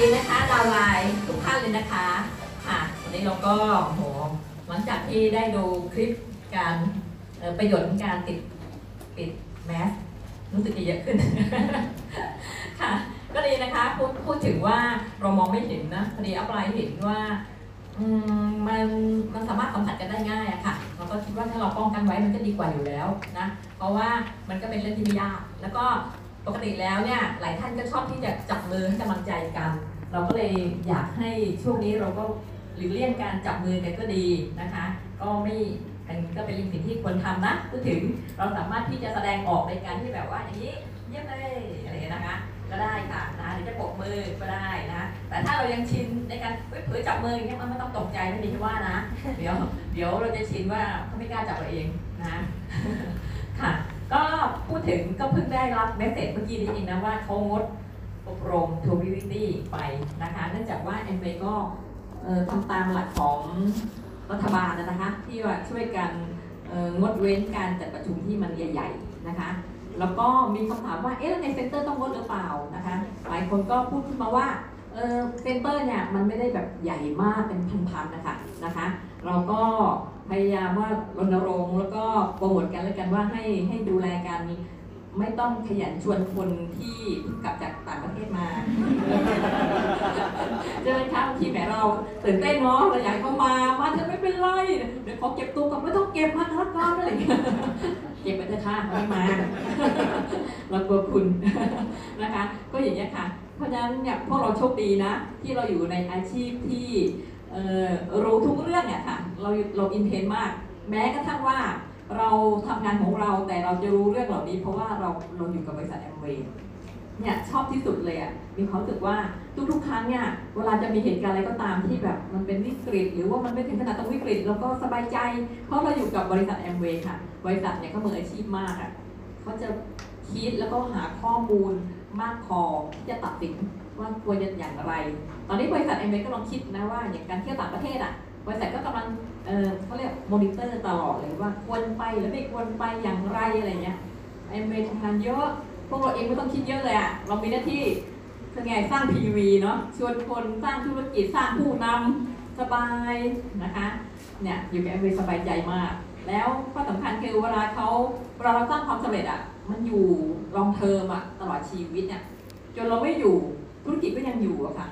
ดีนะคะดาวไลน์ทุกท่านเลยนะคะอะวันนี้เราก็โหหลังจากที่ได้ดูคลิปการประโยชน์ของการติดปิดแมสรู้สึกเยอะขึ้นค่ะก็ดีนะคะพูดพูดถึงว่าเรามองไม่เห็นนะพอดีอัปไลน์เห็นว่ามมันมันสามารถสัมผัสกันได้ง่ายอะค่ะ เราก็คิดว่าถ้าเราป้องกันไว้มันก็ดีกว่าอยู่แล้วนะ เพราะว่ามันก็เป็นเรื่องที่ไม่ยาก แล้วก็ ปกติแล้วเนี่ยหลายท่านก็ชอบที่จะจับมือให้กำลังใจกัน เราก็เลยอยากให้ช่วงนี้เราก็หลีกเลี่ยงการจับมือกันก็ดีนะคะ ก็ไม่อันนี้ก็เป็นสิ่งที่ควรทำนะพูดถึงเราสามารถที่จะแสดงออกในการที่แบบว่าอย่างนี้เยี่ยมเลยอะไรอย่างนี้นะคะ ก็ได้ค่ะนะหรือจะปรบมือก็ได้นะแต่ถ้าเรายังชินในการเฮ้ยเผลอจับมืออย่างเงี้ยมันไม่ต้องตกใจไม่ดีที่ว่านะ เดี๋ยวเดี๋ยวเราจะชินว่าเขาไม่กล้าจับเราเองนะค่ะ ก็พูดถึงก็เพิ่งได้รับ message เมื่อกี้นี้เองนะว่าเขางดอบรม Truvivity ไปนะคะ เนื่องจากว่าแอมเวย์ก็ทำตามหลักของรัฐบาลนะคะที่ว่าช่วยกันงดเว้นการจัดประชุมที่มันใหญ่ๆนะคะ แล้วก็มีคำถามว่าเอ๊ะใน center ต้องงดหรือเปล่านะคะ หลายคนก็พูดขึ้นมาว่า center เนี่ยมันไม่ได้แบบใหญ่มากเป็นพันๆนะคะนะคะ เราก็ ยายามว่ารณรงค์แล้วก็โปรโมทกันแล้วกันว่าให้ให้ดูแลกันไม่ต้องขยันชวนคนที่กลับจากต่างประเทศมาใช่ไหมคะบางทีแหมเราตื่นเต้นเนาะเราอยากเขามามาเถอะไม่เป็นไรเดี๋ยวขอเก็บตัวก่อนไม่ต้องเก็บมาทักก่อนอะไรเงี้ยเก็บไปเถอะค่ะไม่มาเรากลัวคุณนะคะ ก็อย่างนี้ยค่ะ เพราะฉะนั้นเนี่ยพวกเราโชคดีนะ ที่เราอยู่ในอาชีพที่ รู้ทุกเรื่องเนี่ยค่ะเราเราอินเทนมาก แม้กระทั่งว่าเราทำงานของเราแต่เราจะรู้เรื่องเหล่านี้ เพราะว่าเราเราอยู่กับบริษัทแอมเวย์เนี่ยชอบที่สุดเลยอะมีความรู้สึกว่าทุกๆ ครั้งเนี่ยเวลาจะมีเหตุการณ์อะไรก็ตามที่แบบมันเป็นวิกฤต หรือว่ามันไม่ถึงขนาดต้องวิกฤตเราก็สบายใจ เพราะเราอยู่กับบริษัทแอมเวย์ค่ะบริษัทเนี่ยเขามืออาชีพมากอะเขาจะคิดแล้วก็หาข้อมูลมากพอที่จะตัดสิน ว่าควรจะอย่างไร ตอนนี้บริษัทแอมเวย์ก็ลองคิดนะว่าอย่างการเที่ยวต่างประเทศอะบริษัทก็กำลังเออเขาเรียกมอนิเตอร์ตลอดเลยว่าควรไปหรือไม่ควรไปอย่างไรอะไรเงี้ยแอมเวย์ทำงานเยอะพวกเราเองไม่ต้องคิดเยอะเลยอะเรามีหน้าที่คือไงสร้าง PV เนาะชวนคนสร้างธุรกิจสร้างผู้นำสบายนะคะเนี่ยอยู่กับแอมเวย์สบายใจมาก แล้วข้อสำคัญคือเวลาเขาเวลาเราสร้างความสำเร็จอะมันอยู่ long term อะตลอดชีวิตเนี่ยจนเราไม่อยู่ ธุรกิจก็ยังอยู่อะค่ะ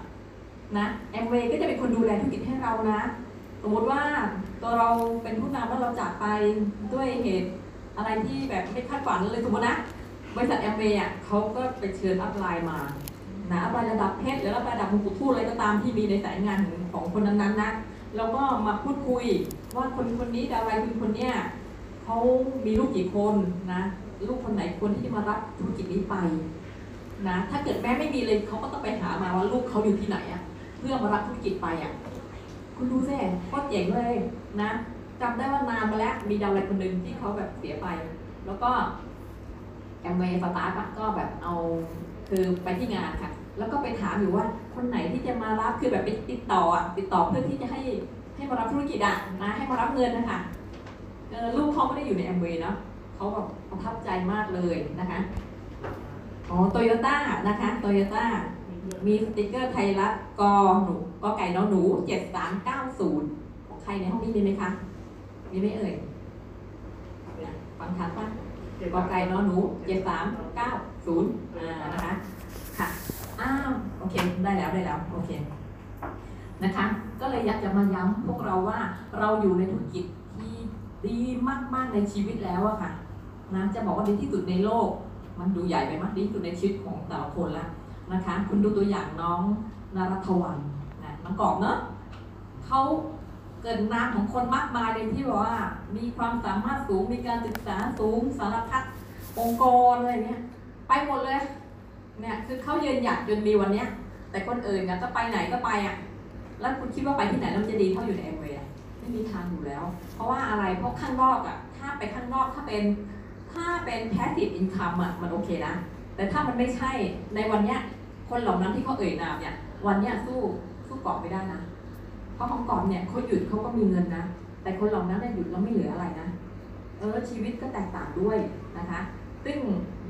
นะแอมเวย์ก็จะเป็นคนดูแลธุรกิจให้เรานะ สมมติว่าตัวเราเป็นผู้นำแล้วเราจากไปด้วยเหตุอะไรที่แบบไม่คาดฝันเลยสมมตินะบริษัทแอมเวย์อะเขาก็ไปเชิญ upline มานะ upline ระดับเพชรหรือระดับมงกุฎทูตอะไรก็ตามที่มีในสายงานของของคนนั้นๆนะแล้วก็มาพูดคุยว่าคนคนนี้ดาวไลคือคนเนี้ยเขามีลูกกี่คนนะลูกคนไหนควรที่จะมารับธุรกิจนี้ไป นะถ้าเกิดแม่ไม่มีเลยเขาก็ต้องไปหามาว่าลูกเขาอยู่ที่ไหนอะเพื่อมารับธุรกิจไปอะคุณดูสิโคตรเจ๋งเลยนะจำได้ว่านานมาแล้วมีดาวอะไรคนหนึ่งที่เขาแบบเสียไป แล้วก็แอมเวย์สตาร์ทก็แบบเอาคือไปที่งานค่ะ แล้วก็ไปถามอยู่ว่าคนไหนที่จะมารับคือแบบไปติดต่ออะติดต่อเพื่อที่จะให้ให้มารับธุรกิจอะนะให้มารับเงินนะคะลูกเขาไม่ได้อยู่ในแอมเวย์เนาะเขาแบบประทับใจมากเลยนะคะ อ๋อโตโยต้านะคะโตโยต้ามีสติกเกอร์ไทยรัฐกอหนูกอไก่นอหนูเจ็ดสามเก้าศูนย์ของใครในห้องนี้มีไหมคะมีไหมเอ่ยฟังทันปะกอไก่นอหนูเจ็ดสามเก้าศูนย์อ่านะคะค่ะอ้าวโอเคได้แล้วได้แล้วโอเคนะคะก็เลยอยากจะมาย้ำพวกเราว่าเราอยู่ในธุรกิจที่ดีมากๆในชีวิตแล้วอะค่ะนะจะบอกว่าดีที่สุดในโลก มันดูใหญ่ไปมากดีที่ในชีวิตของแต่ละคนแล้วนะคะ คุณดูตัวอย่างน้องนรัตวันนะน้องกอบเนอะเขาเกิดนามของคนมากมายเลยที่บอกว่ามีความสามารถสูงมีการศึกษาสูงสารพัดองค์กรอะไรเงี้ยไปหมดเลยเนี่ยคือเขาเยืนหยัดจนมีวันเนี้ย แต่คนอื่นเนี่ยก็ไปไหนก็ไปอะแล้วคุณคิดว่าไปที่ไหนแล้วจะดีเท่าอยู่ในแอมเวย์ไม่มีทางอยู่แล้ว เพราะว่าอะไรเพราะข้างนอกอะถ้าไปข้างนอกถ้าเป็น ถ้าเป็น passive income อะมันโอเคนะ แต่ถ้ามันไม่ใช่ในวันเนี้ยคนเหล่านั้นที่เขาเอ่ยนามเนี่ย วันเนี้ยสู้สู้กอบไม่ได้นะ เพราะของกอบเนี่ยเขาหยุดเขาก็มีเงินนะ แต่คนเหล่านั้นเนี่ยหยุดแล้วไม่เหลืออะไรนะ เออชีวิตก็แตกต่างด้วยนะคะ ซึ่ง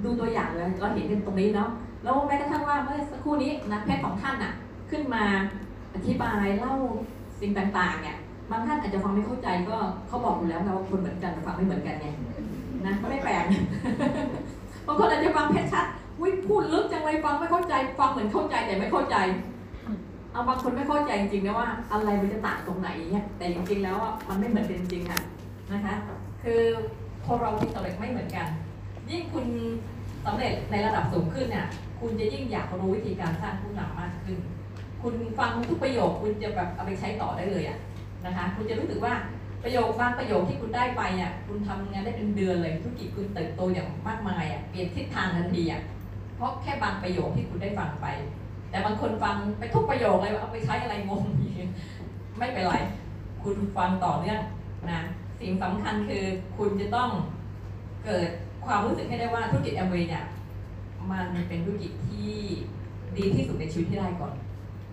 ดูตัวอย่างเลยเราเห็นกันตรงนี้เนาะ แล้วแม้กระทั่งว่าเมื่อสักครู่นี้นะเพศของท่านน่ะขึ้นมาอธิบายเล่าสิ่งต่างๆเนี่ยบางท่านอาจจะฟังไม่เข้าใจก็เขาบอกอยู่แล้วนะว่าคนเหมือนกันฟังไม่เหมือนกันไง นะก็ไม่แปลกบางคนอาจจะฟังเพชรชัดวิพูดลึกจังเลยฟังไม่เข้าใจฟังเหมือนเข้าใจแต่ไม่เข้าใจเอาบางคนไม่เข้าใจจริงๆนะว่าอะไรมันจะต่างตรงไหนเนี่ยแต่จริงๆแล้วอะมันไม่เหมือนกันจริงๆค่ะนะคะ คือคนเราที่สำเร็จไม่เหมือนกัน ยิ่งคุณสำเร็จในระดับสูงขึ้นเนี่ยคุณจะยิ่งอยากรู้วิธีการสร้างผู้นำมากขึ้น คุณฟังทุกประโยคคุณจะแบบเอาไปใช้ต่อได้เลยอะนะคะ คุณจะรู้สึกว่า ประโยคบางประโยคที่คุณได้ไปอะคุณทำงานได้เป็นเดือนเลยธุรกิจคุณเติบโตอย่างมากมายอะเปลี่ยนทิศทางทันทีอะเพราะแค่บางประโยคที่คุณได้ฟังไป แต่บางคนฟังไปทุกประโยคเลยเอาไปใช้อะไรงงอีกไม่เป็นไรคุณฟังต่อเนื่องนะสิ่งสำคัญคือคุณจะต้องเกิดความรู้สึกให้ได้ว่าธุรกิจแอมเวย์เนี่ยมันเป็นธุรกิจที่ดีที่สุดในชีวิตที่ได้ก่อน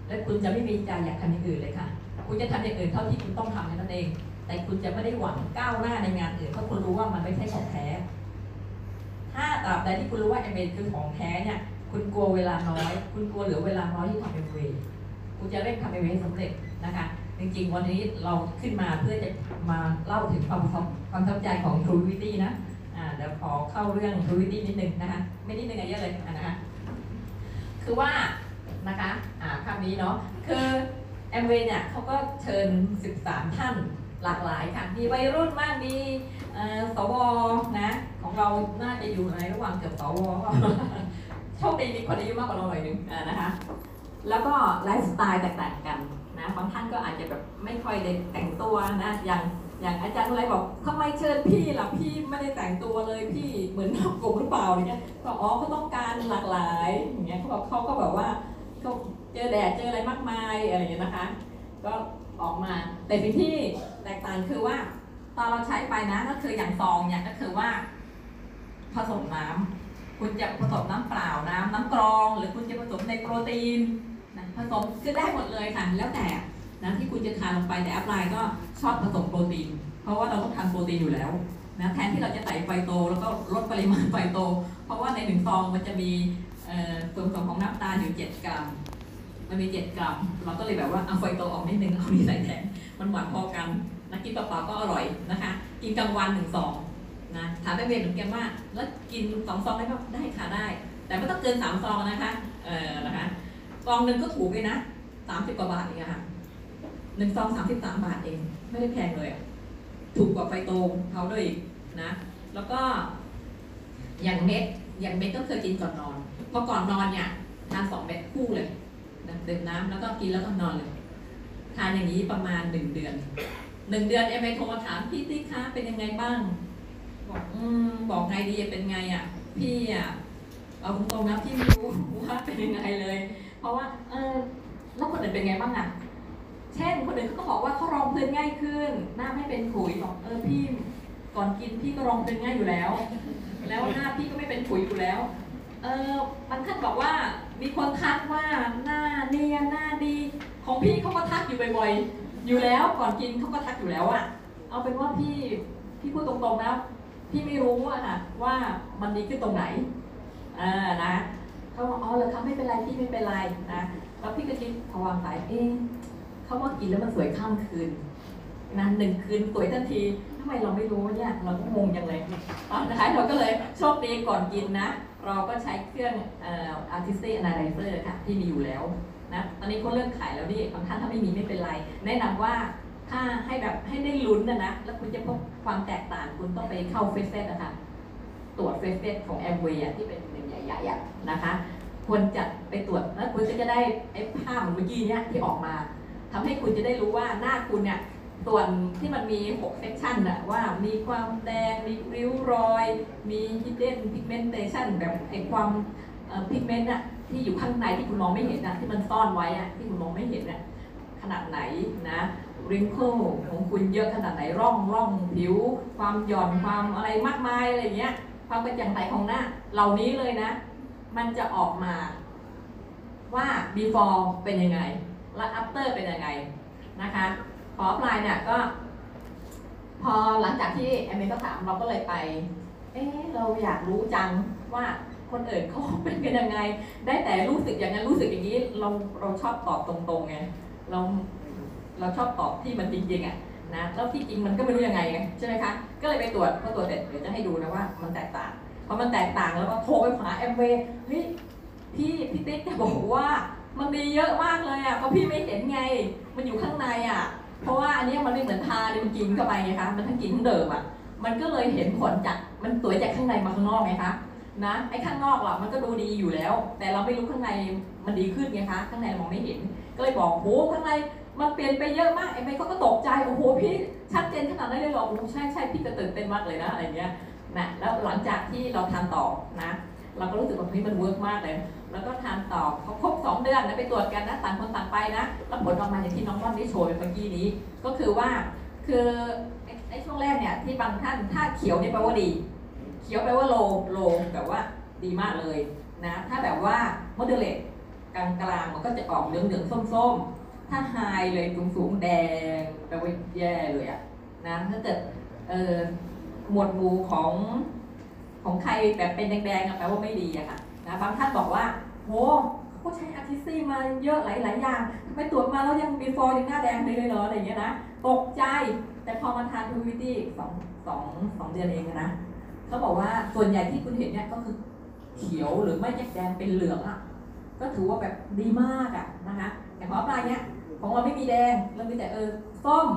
และคุณจะไม่มีใจอยากทำอย่างอื่นเลยค่ะ คุณจะทำอย่างอื่นเท่าที่คุณต้องทำแค่นั้นเอง แต่คุณจะไม่ได้หวังก้าวหน้าในงานอื่นเพราะคุณรู้ว่ามันไม่ใช่ของแท้ ถ้าตราบใดที่คุณรู้ว่าแอมเวย์คือของแท้เนี่ย คุณกลัวเวลาน้อย คุณกลัวเหลือเวลาน้อยที่ทำเอเวย์คุณจะเร่งทำเอเวย์สำเร็จนะคะ จริงๆ วันนี้เราขึ้นมาเพื่อจะมาเล่าถึงความความความทับใจของ True v i t y นะอ่าเดี๋ยวขอเข้าเรื่อง True v i t y นิดนึงนะคะ ไม่นิดนึงอะเยอะเลยนะคะคือว่านะคะอ่าภาพนี้เนาะคือแอมเวย์เนี่ยเขาก็เชิญ 13 ท่าน หลากหลายค่ะมีวัยรุ่นมากมีสวนะของเราน่าจะอยู่ในระหว่างเกือบสวโชคดีมีคนอายุมากกว่าเราหน่อยนึงนะคะแล้วก็ไลฟ์สไตล์แตกต่างกันนะบางท่านก็อาจจะแบบไม่ค่อยได้แต่งตัวนะอย่างอย่างอาจารย์อะไรบอกทำไมเชิญพี่ล่ะพี่ไม่ได้แต่งตัวเลยพี่เหมือนนอกกลุ่มหรือเปล่าอย่างเงี้ยก็อ๋อเขาต้องการหลากหลายอย่างเงี้ยเขาบอกเขาก็แบบว่าเขาเจอแดดเจออะไรมากมายอะไรอย่างเงี้ยนะคะ ก็ออกมาแต่สิ่งที่ ต่างคือว่า ตอนเราใช้ไปนะก็คืออย่างซองเนี่ยก็คือว่า ผสมน้ำคุณจะผสมน้ำเปล่าน้ำน้ำกรอง หรือคุณจะผสมในโปรตีนนะผสมคือได้หมดเลยค่ะ แล้วแต่นะที่คุณจะทานลงไปแต่อัพไลน์ก็ชอบผสมโปรตีน เพราะว่าเราต้องทานโปรตีนอยู่แล้วนะแทนที่เราจะใส่ไฟโต แล้วก็ลดปริมาณไฟโต เพราะว่าในหนึ่งซองมันจะมีส่วนผสมของน้ำตาลอยู่ 7 กรัม มันมี 7 กรัม เราก็เลยแบบว่าเอาไฟโตออกนิดนึงเอานี่ใส่แทนมันหวานพอกัน นะกินเปล่าๆก็อร่อยนะคะ กินกลางวันหนึ่งซองนะถามไปเวรเหมือนกันว่า แล้วกินสองซองได้ไหมได้ค่ะได้ แต่ไม่ต้องเกินสามซองนะคะเออนะคะซองหนึ่งก็ถูกเลยนะสามสิบกว่าบาทเองค่ะหนึ่งซองสามสิบสามบาทเอง ไม่ได้แพงเลยถูกกว่าไฟโตเขาด้วยนะ แล้วก็ อย่างเม็ดอย่างเม็ดก็เคยกินก่อนนอนพอก่อนนอนเนี่ยทานสองเม็ดคู่เลยดื่มน้ำแล้วก็กินแล้วก็นอนเลยทานอย่างนี้ประมาณหนึ่งเดือน หนึ่งเดือนเอ็มไอโทรมาถามพี่ติ๊กคะเป็นยังไงบ้าง บอกอืมบอกไงดีเป็นไงอะ พี่อะเอาตรงๆนะพี่ไม่รู้ว่าเป็นยังไงเลย เพราะว่าเออแล้วคนอื่นเป็นไงบ้างอะ เช่นคนอื่นเขาก็บอกว่าเขารองพื้นง่ายขึ้น หน้าไม่เป็นขุยบอกเออพี่ก่อนกินพี่ก็รองพื้นง่ายอยู่แล้ว แล้วหน้าพี่ก็ไม่เป็นขุยอยู่แล้ว เออบางท่านบอกว่ามีคนทักว่าหน้าเนียนหน้าดี ของพี่เขาก็ทักอยู่บ่อยๆ อยู่แล้วก่อนกินเขาก็ทักอยู่แล้วอะเอาเป็นว่าพี่พี่พูดตรงๆนะพี่ไม่รู้อะค่ะว่ามันดีขึ้นตรงไหนอ่านะเขาบอกอ๋อเหรอคะไม่เป็นไรพี่ไม่เป็นไรนะแล้วพี่ก็คิดพอวางสายเอ๊ะเขาว่ากินแล้วมันสวยข้ามคืนนะหนึ่งคืนสวยทันทีทำไมเราไม่รู้เนี่ยเราก็งงจังเลยตอนท้ายเราก็เลยโชคดีก่อนกินนะ เราก็ใช้เครื่องเอ่อ artist analyzer ค่ะที่มีอยู่แล้ว นะตอนนี้เขาเริ่มขายแล้วนี่บางท่านถ้าไม่มีไม่เป็นไร แนะนำว่าถ้าให้แบบให้ได้ลุ้นนะนะ แล้วคุณจะพบความแตกต่างคุณต้องไปเข้าเฟสเฟสนะคะตรวจเฟสเฟสของแอมเวย์ที่เป็นหนึ่งใหญ่ๆนะคะควรจะไปตรวจแล้วคุณก็จะได้ไอ้ภาพเมื่อกี้เนี้ยที่ออกมาทำให้คุณจะได้รู้ว่าหน้าคุณเนี่ยส่วนที่มันมี6 section อะว่ามีความแดง มีริ้วรอย มี hidden pigmentation แบบไอ้ความ pigment อะ ที่อยู่ข้างในที่คุณมองไม่เห็นอะที่มันซ่อนไว้อะที่คุณมองไม่เห็นอะขนาดไหนนะ wrinkle ของคุณเยอะขนาดไหนร่องร่องผิว ความหย่อนความอะไรมากมายอะไรเงี้ย ความกระจ่างใสของหน้า เหล่านี้เลยนะ มันจะออกมาว่า before เป็นยังไง และ after เป็นยังไงนะคะขอปลายเนี่ยก็ พอหลังจากที่แอมเมก็ถามเราก็เลยไป เอ๊เราอยากรู้จังว่า คนอื่นเขาเป็นกันยังไง ได้แต่รู้สึกอย่างนั้นรู้สึกอย่างนี้ เราเราชอบตอบตรงๆไงเราเราชอบตอบที่มันจริงๆอะนะแล้วที่จริงมันก็ไม่รู้ยังไงไงใช่ไหมคะก็เลยไปตรวจพอตรวจเสร็จเดี๋ยวจะให้ดูนะว่ามันแตกต่างพอมันแตกต่างแล้วก็โทรไปหาแอมเวย์เฮ้ยพี่พี่ติ๊กจะบอกว่ามันดีเยอะมากเลยอะเพราะพี่ไม่เห็นไง มันอยู่ข้างในอะ เพราะว่าอันนี้มันไม่เหมือนทาเนี่ยมันกินเข้าไปไงคะมันทั้งกินทั้งเดิมอะมันก็เลยเห็นผลจากมันสวยจากข้างในมาข้างนอกไงคะ นะไอ้ข้างนอกล่ะมันก็ดูดีอยู่แล้ว แต่เราไม่รู้ข้างในมันดีขึ้นไงคะข้างในมองไม่เห็น ก็เลยบอกโหข้างในมันเปลี่ยนไปเยอะมากไอ้เมย์เขาก็ตกใจโอ้โหพี่ชัดเจนขนาดนั้นเลยหรอโอ้ใช่ใช่พี่จะตื่นเต้นมากเลยนะอะไรเงี้ยนะแล้วหลังจากที่เราทานต่อนะ เราก็รู้สึกว่าเฮ้ยมัน work มากเลย แล้วก็ทานต่อพอครบสองเดือนนะไปตรวจกันนะต่างคนต่างไปนะแล้วผลออกมาอย่างที่น้องว่านได้โชว์ไปเมื่อกี้นี้ ก็คือว่าคือไอ้ไอ้ช่วงแรกเนี่ยที่บางท่านถ้าเขียวเนี่ยแปลว่าดี เขียวแปลว่า low low แบบว่าดีมากเลยนะ ถ้าแบบว่า moderate กลางกลางๆมันก็จะออกเหลืองเหลืองๆส้มๆ ถ้าไฮเลยสูงสูงๆแดงแปลว่าแย่เลยอะนะถ้าเกิดเออหมวดหมู่ของของใครแบบเป็นแดงๆแปลว่าไม่ดีอะค่ะนะบางท่านบอกว่าโหเขาใช้อาร์ติซี่มาเยอะหลายๆอย่างทำไมตรวจมาแล้วยัง before ยังหน้าแดงเลยเหรออะไรอย่างเงี้ยนะตกใจแต่พอมาทานทูวิตี้สองสองสองเดือนเองอะนะ เขาบอกว่าส่วนใหญ่ที่คุณเห็นเนี่ยก็คือเขียวหรือไม่จากแดงเป็นเหลืองอะก็ถือว่าแบบดีมากอะนะคะแต่ของปลายเนี่ยของเราไม่มีแดงเรามีแต่เออส้ม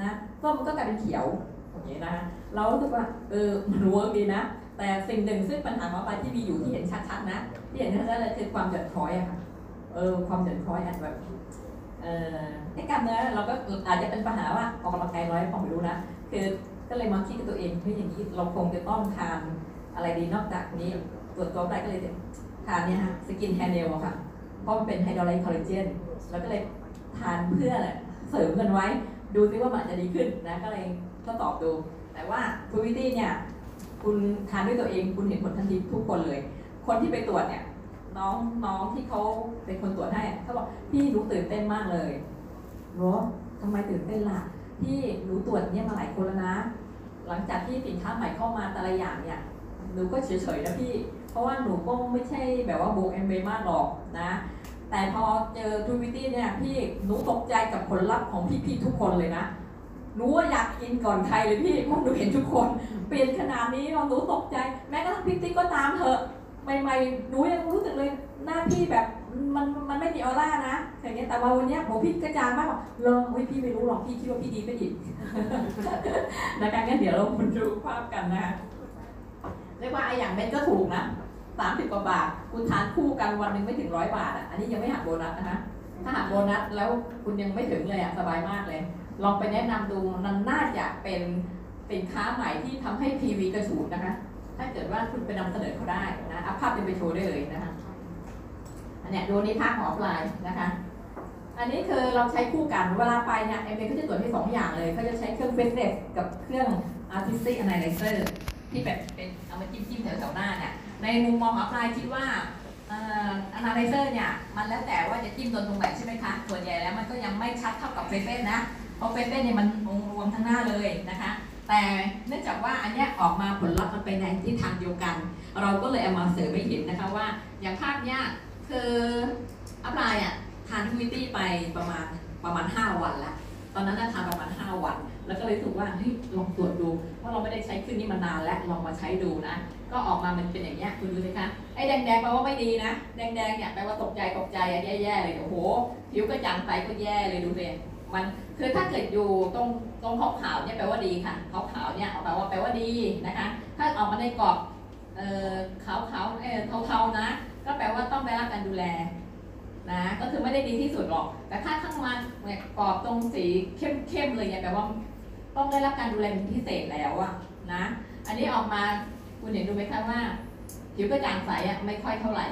นะส้มมันก็กลายเป็นเขียวอย่างเงี้ยนะเรารู้สึกว่าเออมัน work ดีนะ แต่สิ่งหนึ่งซึ่งปัญหาของปลายที่มีอยู่ที่เห็นชัดๆนะที่เห็นชัดๆเลยคือความหย่อนคล้อยอะค่ะเออความหย่อนคล้อยอันแบบเอ่อไอ้กล้ามเนื้อเราก็อาจจะเป็นปัญหาว่าออกกำลังกายน้อยผมไม่รู้นะคือ ก็เลยมาคิดกับตัวเองเฮ้ยอย่างนี้เราคงจะต้องทานอะไรดีนอกจากนี้ตรวจตัวไปก็เลยทานเนี่ยฮะสกินแฮนเนลค่ะ เพราะมันเป็นไฮดรอไลท์คอลลาเจนแล้วก็เลยทานเพื่อเสริมกันไว้ ดูซิว่ามันจะดีขึ้นนะก็เลยทดสอบดู แต่ว่าทูวิตี้เนี่ยคุณทานด้วยตัวเองคุณเห็นผลทันทีทุกคนเลย คนที่ไปตรวจเนี่ยน้องน้องที่เขาเป็นคนตรวจให้เขาบอกพี่หนูตื่นเต้นมากเลยเหรอทำไมตื่นเต้นล่ะ พี่หนูตรวจเนี่ยมาหลายคนแล้วนะ หลังจากที่สินค้าใหม่เข้ามาแต่ละอย่างเนี่ยหนูก็เฉยๆนะพี่ เพราะว่าหนูก็ไม่ใช่แบบว่า pro แอมเวย์มากหรอกนะ แต่พอเจอทูวิตี้เนี่ยพี่หนูตกใจกับผลลัพธ์ของพี่ๆทุกคนเลยนะหนูว่าอยากกินก่อนใครเลยพี่เพราะหนูเห็นทุกคน เปลี่ยนขนาดนี้เลยหนูตกใจ แม้กระทั่งพี่ติ๊กก็ตามเถอะใหม่ๆหนูยังรู้สึกเลยหน้าพี่แบบ มันมันไม่มีออร่านะอย่างเงี้ยแต่ว่าวันเนี้ยโหพี่กระจางมากบอกเลอเฮ้ยพี่ไม่รู้หรอกพี่คิดว่าพี่ดีไม่ดีนะคะงั้นเดี๋ยวเรามาดูภาพกันนะคะเรียกว่าไอ้อย่างเม็ดก็ถูกนะสามสิบกว่าบาท คุณทานคู่กันวันหนึ่งไม่ถึงร้อยบาทอะอันนี้ยังไม่หักโบนัสนะคะ ถ้าหักโบนัสแล้วคุณยังไม่ถึงเลยอะสบายมากเลย ลองไปแนะนำดูมันน่าจะเป็นสินค้าใหม่ที่ทำให้ PV กระฉูดนะคะ ถ้าเกิดว่าคุณไปนำเสนอเขาได้นะอัพภาพเป็นไปโชว์ได้เลยนะคะ อันเนี้ยดูในภาพของ upline นะคะ อันนี้คือเราใช้คู่กันเวลาไปเนี่ยเอ็มเเขาจะตรวจให้สองอย่างเลยเขาจะใช้เครื่อง Face A กับเครื่อง Artistry analyzer ที่แบบเป็นเอามาจิ้มจิ้มๆแถวๆหน้าเนี่ยในมุมมอง upline คิดว่าอ่อ analyzer เนี่ยมันแล้วแต่ว่าจะจิ้มโดนตรงไหนใช่ไหมคะส่วนใหญ่แล้วมันก็ยังไม่ชัดเท่ากับ Face A นะเพราะเฟสเนี่ยมันองรวมทั้งหน้าเลยนะคะแต่เนื่องจากว่าอันเนี้ยออกมาผลลัพธ์มันไปในทิศทางเดียวกัน เราก็เลยเอามาเสริมให้เห็นนะคะว่าอย่างภาพเนี้ย คืออัพไลน์อะทานทวิตตี้ไปประมาณประมาณ 5 วันแล้ว ตอนนั้นน่ะทานประมาณ 5 วัน แล้วก็เลยรู้สึกว่าเฮ้ยลองตรวจดูเพราะเราไม่ได้ใช้เครื่องนี้มานานแล้วลองมาใช้ดูนะ ก็ออกมามันเป็นอย่างเงี้ยคุณดูสิคะไอ้แดงๆแปลว่าไม่ดีนะ แดงๆเนี่ยแปลว่าตกใจตกใจอะแย่ๆเลยโอ้โห ผิวกระจ่างใสก็แย่เลยดูสิมันคือถ้าเกิดอยู่ตรงตรงขาวขาวๆเนี่ยแปลว่าดีค่ะขาวขาวๆเนี่ยแปลว่าแปลว่าดีนะคะ ถ้าออกมาในกรอบเอ่อขาวขาวๆเอ่อเทา แลนะก็คือไม่ได้ดีที่สุดหรอก แต่ถ้าข้างมันเนี่ยกรอบตรงสีเข้มๆเลยเนี่ยแปลว่าต้องได้รับการดูแลเป็นพิเศษแล้วอะนะ อันนี้ออกมาคุณเห็นดูไหมคะว่าผิวกระจ่างใสอะไม่ค่อยเท่าไหร่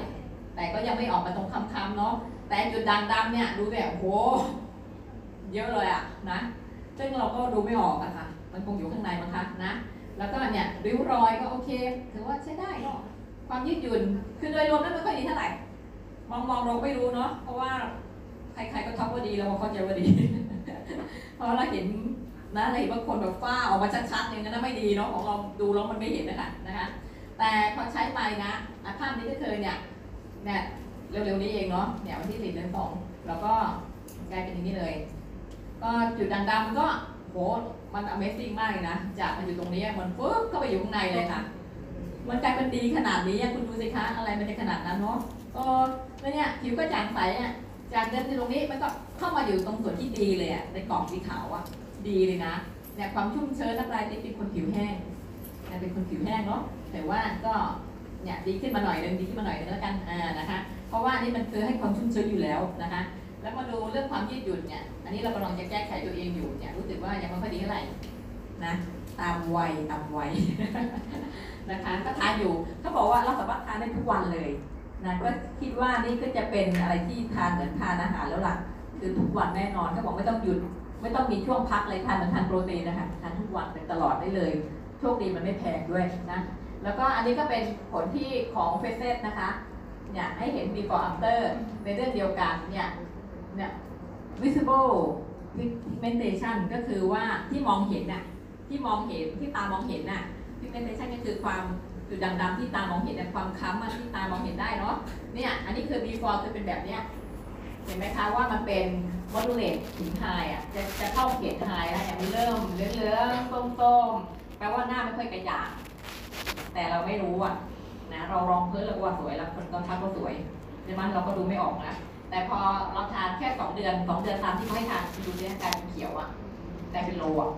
แต่ก็ยังไม่ออกมาตรงคำๆเนาะแต่จุดด่างดำเนี่ยดูแบบโอ้โหเยอะเลยอะนะซึ่งเราก็ดูไม่ออกอะค่ะ มันคงอยู่ข้างในมั้งคะนะ แล้วก็เนี่ยริ้วรอยก็โอเค ถือว่าใช้ได้ความยืดหยุ่นคือโดยรวมแล้วไม่ค่อยดีเท่าไหร่ มองมองเราไม่รู้เนาะเพราะว่าใครๆก็ทักว่าดีเราก็เข้าใจว่าดี เพราะเราเห็นนะเราเห็นว่าคนแบบฝ้าออกมาชัดๆอย่างนั้นนะไม่ดีเนาะของเราดูแล้วมันไม่เห็นนะคะนะคะแต่พอใช้ไปนะอาภาพนี้ก็คือเนี่ยเนี่ยเร็วๆนี้เองเนาะเนี่ยวันที่สี่เดือนสองแล้วก็กลายเป็นอย่างนี้เลย ก็จุดด่างดำก็โหมัน Amazing มากเลยนะ จากมันอยู่ตรงนี้มันปุ๊บเข้าไปอยู่ข้างในเลยค่ะ มันกลายเป็นดีขนาดนี้อะคุณดูสิคะอะไรมันจะขนาดนั้นเนาะเออ แล้วเนี่ยผิวก็จางใสอะจากเดิมที่ตรงนี้มันก็เข้ามาอยู่ตรงส่วนที่ดีเลยอะในกล่องสีขาวอะดีเลยนะเนี่ยความชุ่มชื้นน้ำลายติ๊กเป็นคนผิวแห้งเนี่ยเป็นคนผิวแห้งเนาะแต่ว่าก็เนี่ยดีขึ้นมาหน่อยนึงดีขึ้นมาหน่อยนึงแล้วกันอ่านะคะเพราะว่านี่มันคือให้ความชุ่มชื้นอยู่แล้วนะคะแล้วมาดูเรื่องความยืดหยุ่นเนี่ยอันนี้เรากำลังจะแก้ไขตัวเองอยู่เนี่ยรู้สึกว่ายังไม่ค่อยดีเท่าไหร่นะตามวัยตามวัยนะคะก็ทานอยู่เขาบอกว่าเราสามารถทานได้ทุกวันเลย นะก็คิดว่านี่ก็จะเป็นอะไรที่ทานเหมือนทานอาหารแล้วล่ะ คือทุกวันแน่นอนเขาบอกไม่ต้องหยุด ไม่ต้องมีช่วงพักเลยทานเหมือนทานโปรตีนนะคะทานทุกวันเป็นตลอดได้เลย โชคดีมันไม่แพงด้วยนะ แล้วก็อันนี้ก็เป็นผลที่ของเฟเซสนะคะเนี่ยให้เห็น before after ในเรื่องเดียวกันเนี่ยเนี่ย visible pigmentation ก็คือว่าที่มองเห็นน่ะที่มองเห็นที่ตามองเห็นน่ะ pigmentation ก็คือความ จุดด่างๆที่ตามองเห็นแต่ความค้ำอะที่ตามองเห็นได้เนาะเนี่ยอันนี้คือ before คือเป็นแบบเนี้ยเห็นไหมคะว่ามันเป็น moderate ถึง high อะจะจะเข้าเขต high แล้วเนี่ยมันเริ่มเลืองๆส้มๆแปลว่าหน้าไม่ค่อยกระจ่างแต่เราไม่รู้อะนะเราลองเพื่อเราว่าสวยแล้วคนก็ทักว่าสวยใช่ไหมเราก็ดูไม่ออกนะแต่พอเราทานแค่สองเดือนสองเดือนตามที่เขาให้ทานดูเนี่ยกลายเป็นเขียวอะกลายเป็นโลอะ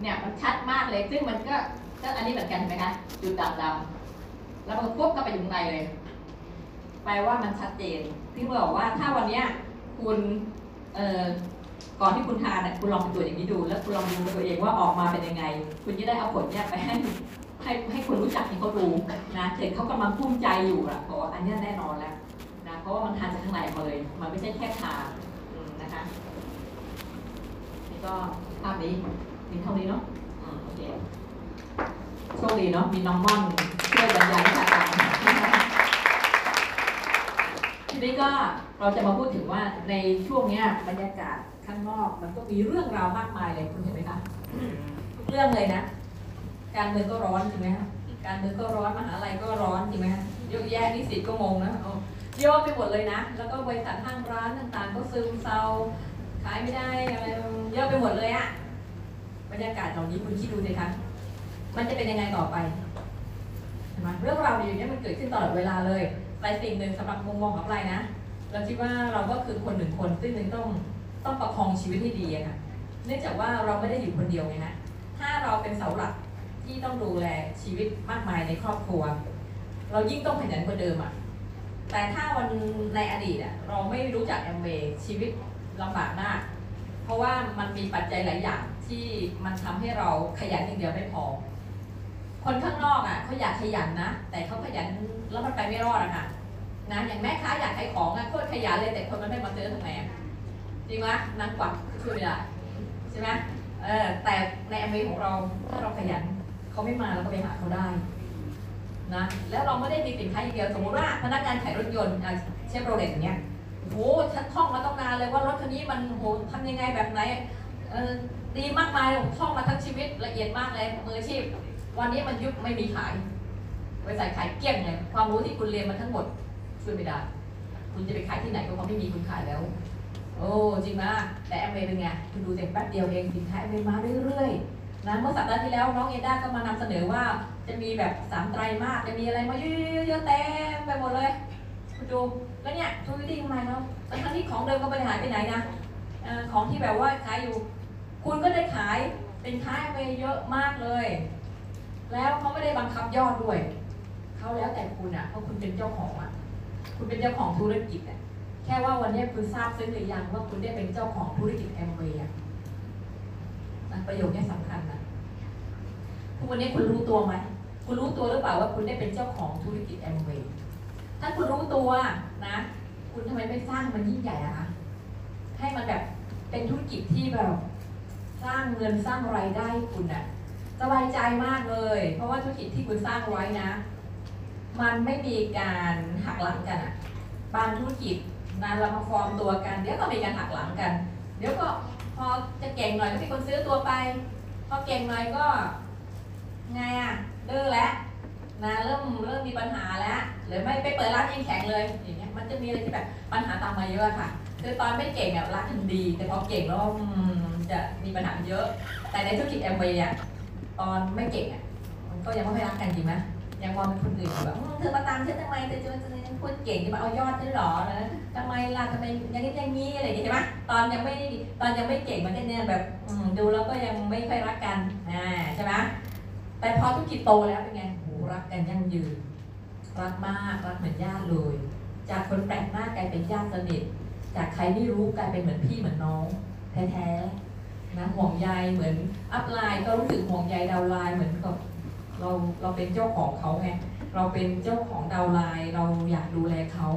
เนี่ยมันชัดมากเลยซึ่งมันก็ ก็อันนี้เหมือนกันไหมคะจุดดำดำแล้วมันปุ๊บก็ไปอยู่ข้างในเลยแปลว่ามันชัดเจนที่บอกว่าถ้าวันเนี้ยคุณเอ่อก่อนที่คุณทานเนี่ยคุณลองไปตรวจอย่างนี้ดู แล้วคุณลองดูตัวเองว่าออกมาเป็นยังไง คุณจะได้เอาผลเนี่ยไปให้ให้ให้คนรู้จักให้เขาดูนะเด็กเขากำลังภูมิใจอยู่อะเพราะว่าอันนี้แน่นอนแล้วนะเพราะว่ามันทานจากข้างในมาเลย มันไม่ใช่แค่ทานนะคะนี่ก็ภาพนี้มีเท่านี้เนาะอืมโอเค คดีเนาะมีน้องม่อนช่วยบรรยายวิชาการทีนี้ก็เราจะมาพูดถึงว่าในช่วงเนี้ยบรรยากาศข้างนอกมันก็มีเรื่องราวมากมายเลยคุณเห็นไหมคะทุกเรื่องเลยนะ การเมืองก็ร้อนจริงไหมคะการเมืองก็ร้อนมหาลัยก็ร้อนจริงไหมคะเยอะแยะนิสิตก็งงนะเอาเยอะไปหมดเลยนะ แล้วก็บริษัทห้างร้านต่างๆ ก็ซึมเซาขายไม่ได้อะไรเยอะไปหมดเลยอะบรรยากาศเหล่านี้คุณคิดดูสิคะ มันจะเป็นยังไงต่อไปเห็นไหมเรื่องราวดีอย่นี้ยมันเกิดขึ้นตลอดเวลาเลยแต่สิ่งหนึ่งสำหรับมุมมองของเรานะ เราคิดว่าเราก็คือคนหนึ่งคนซึ่งหนึ่งต้องต้องประคองชีวิตให้ดีอะค่ะเนื่องจากว่าเราไม่ได้อยู่คนเดียวไงฮะถ้าเราเป็นเสาหลักที่ต้องดูแลชีวิตมากมายในครอบครัว เรายิ่งต้องขยันกว่าเดิมอะแต่ถ้าวันในอดีตอะเราไม่รู้จักแอมเวย์ชีวิตลำบากมากเพราะว่ามันมีปัจจัยหลายอย่างที่มันทำให้เราขยันอย่างเดียวไม่พอ คนข้างนอกอะเขาอยากขยันนะ แต่เขาขยันแล้วมันไปไม่รอดอะค่ะนะอย่างแม่ค้าอยากขายของอะโคตรขยันเลยแต่คนมันไม่มาซื้อทำไมจริงไหมนางกวักช่วยไม่ได้ใช่ไหมเออแต่ในอเมริของเราถ้าเราขยันเขาไม่มาเราก็ไปหาเขาได้นะแล้วเราไม่ได้มีสินค้าอย่างเดียวสมมติว่าพนักงานขายรถยนต์เชฟโรเลตอย่างเงี้ยโอ้โหฉันท่องมาต้องนานเลยว่ารถคันนี้มันโหทำยังไงแบบไหนดีมากมายผมท่องมาทั้งชีวิตละเอียดมากเลยมืออาชีพ วันนี้มันยุบไม่มีขายบริษัทขายเกลี้ยงเลยความรู้ที่คุณเรียนมาทั้งหมดช่วยไม่ได้คุณจะไปขายที่ไหนก็เขาไม่มีคุณขายแล้ว โอ้จริงมากแต่แอมเวย์เป็นไงคุณดูเด็กแป๊บเดียวเองสินค้าแอมเวย์มาเรื่อยๆนะเมื่อสัปดาห์ที่แล้วน้องเอด้าก็มานำเสนอว่าจะมีแบบสามไตรมาสจะมีอะไรมาเยอะๆเต็มไปหมดเลยคุณดูแล้วเนี่ยทุวิธีทำไมเนาะทั้งที่ของเดิมก็ไม่ได้หายไปไหนนะของที่แบบว่าขายอยู่ คุณก็ได้ขายเป็นค้าไปเยอะมากเลย แล้วเขาไม่ได้บังคับยอดด้วย เขาแล้วแต่คุณอะ เพราะคุณเป็นเจ้าของอะ คุณเป็นเจ้าของธุรกิจอะ แค่ว่าวันนี้คุณทราบซึ้งหรือยังว่าคุณได้เป็นเจ้าของธุรกิจแอมเวย์อะประโยคนี้สำคัญนะทุกวันนี้คุณรู้ตัวไหม คุณรู้ตัวหรือเปล่าว่าคุณได้เป็นเจ้าของธุรกิจแอมเวย์ถ้าคุณรู้ตัวนะ คุณทำไมไม่สร้างมันยิ่งใหญ่อะคะให้มันแบบเป็นธุรกิจที่แบบสร้างเงินสร้างรายได้คุณอะ บายใจมากเลย เพราะว่าธุรกิจที่คุณสร้างไว้นะ มันไม่มีการหักหลังกันอะบางธุรกิจนะเรามาฟอร์มตัวกัน เดี๋ยวก็มีการหักหลังกัน เดี๋ยวก็พอจะเก่งหน่อยก็มีคนซื้อตัวไป พอเก่งหน่อยก็ไงอะเลิกแล้วนะเริ่มเริ่มมีปัญหาแล้วหรือไม่ไปเปิดร้านยังแข็งเลยอย่างเงี้ยมันจะมีอะไรที่แบบปัญหาตามมาเยอะค่ะ คือตอนไม่เก่งเนี่ยร้านถึงดี แต่พอเก่งแล้วจะมีปัญหาเยอะ แต่ในธุรกิจแอมเวย์อะ ตอนไม่เก่งอะมันก็ยังไม่ค่อยรักกันจริงไหมยังมองเป็นคนอื่นอยู่แบบเธอมาตามฉันทำไมเธอจะมาพูดเก่งจะมาเอายอดฉันเหรอนะทำไมล่ะทำไมอย่างนี้อย่างนี้อะไรอย่างเงี้ยใช่ไหมตอนยังไม่ตอนยังไม่เก่งมันก็เนี่ยแบบดูแล้วก็ยังไม่ค่อยรักกันอ่าใช่ไหมแต่พอธุรกิจโตแล้วเป็นไงโหรักกันยั่งยืนรักมากรักเหมือนญาติเลย จากคนแปลกหน้ากลายเป็นญาติสนิทจากใครไม่รู้กลายเป็นเหมือนพี่เหมือนน้องแท้ๆ นะห่วงใยเหมือนอัพไลน์ก็รู้สึกห่วงใยดาวไลน์เหมือนกับเราเราเป็นเจ้าของเขาไงเราเป็นเจ้าของดาวไลน์เราอยากดูแลเขา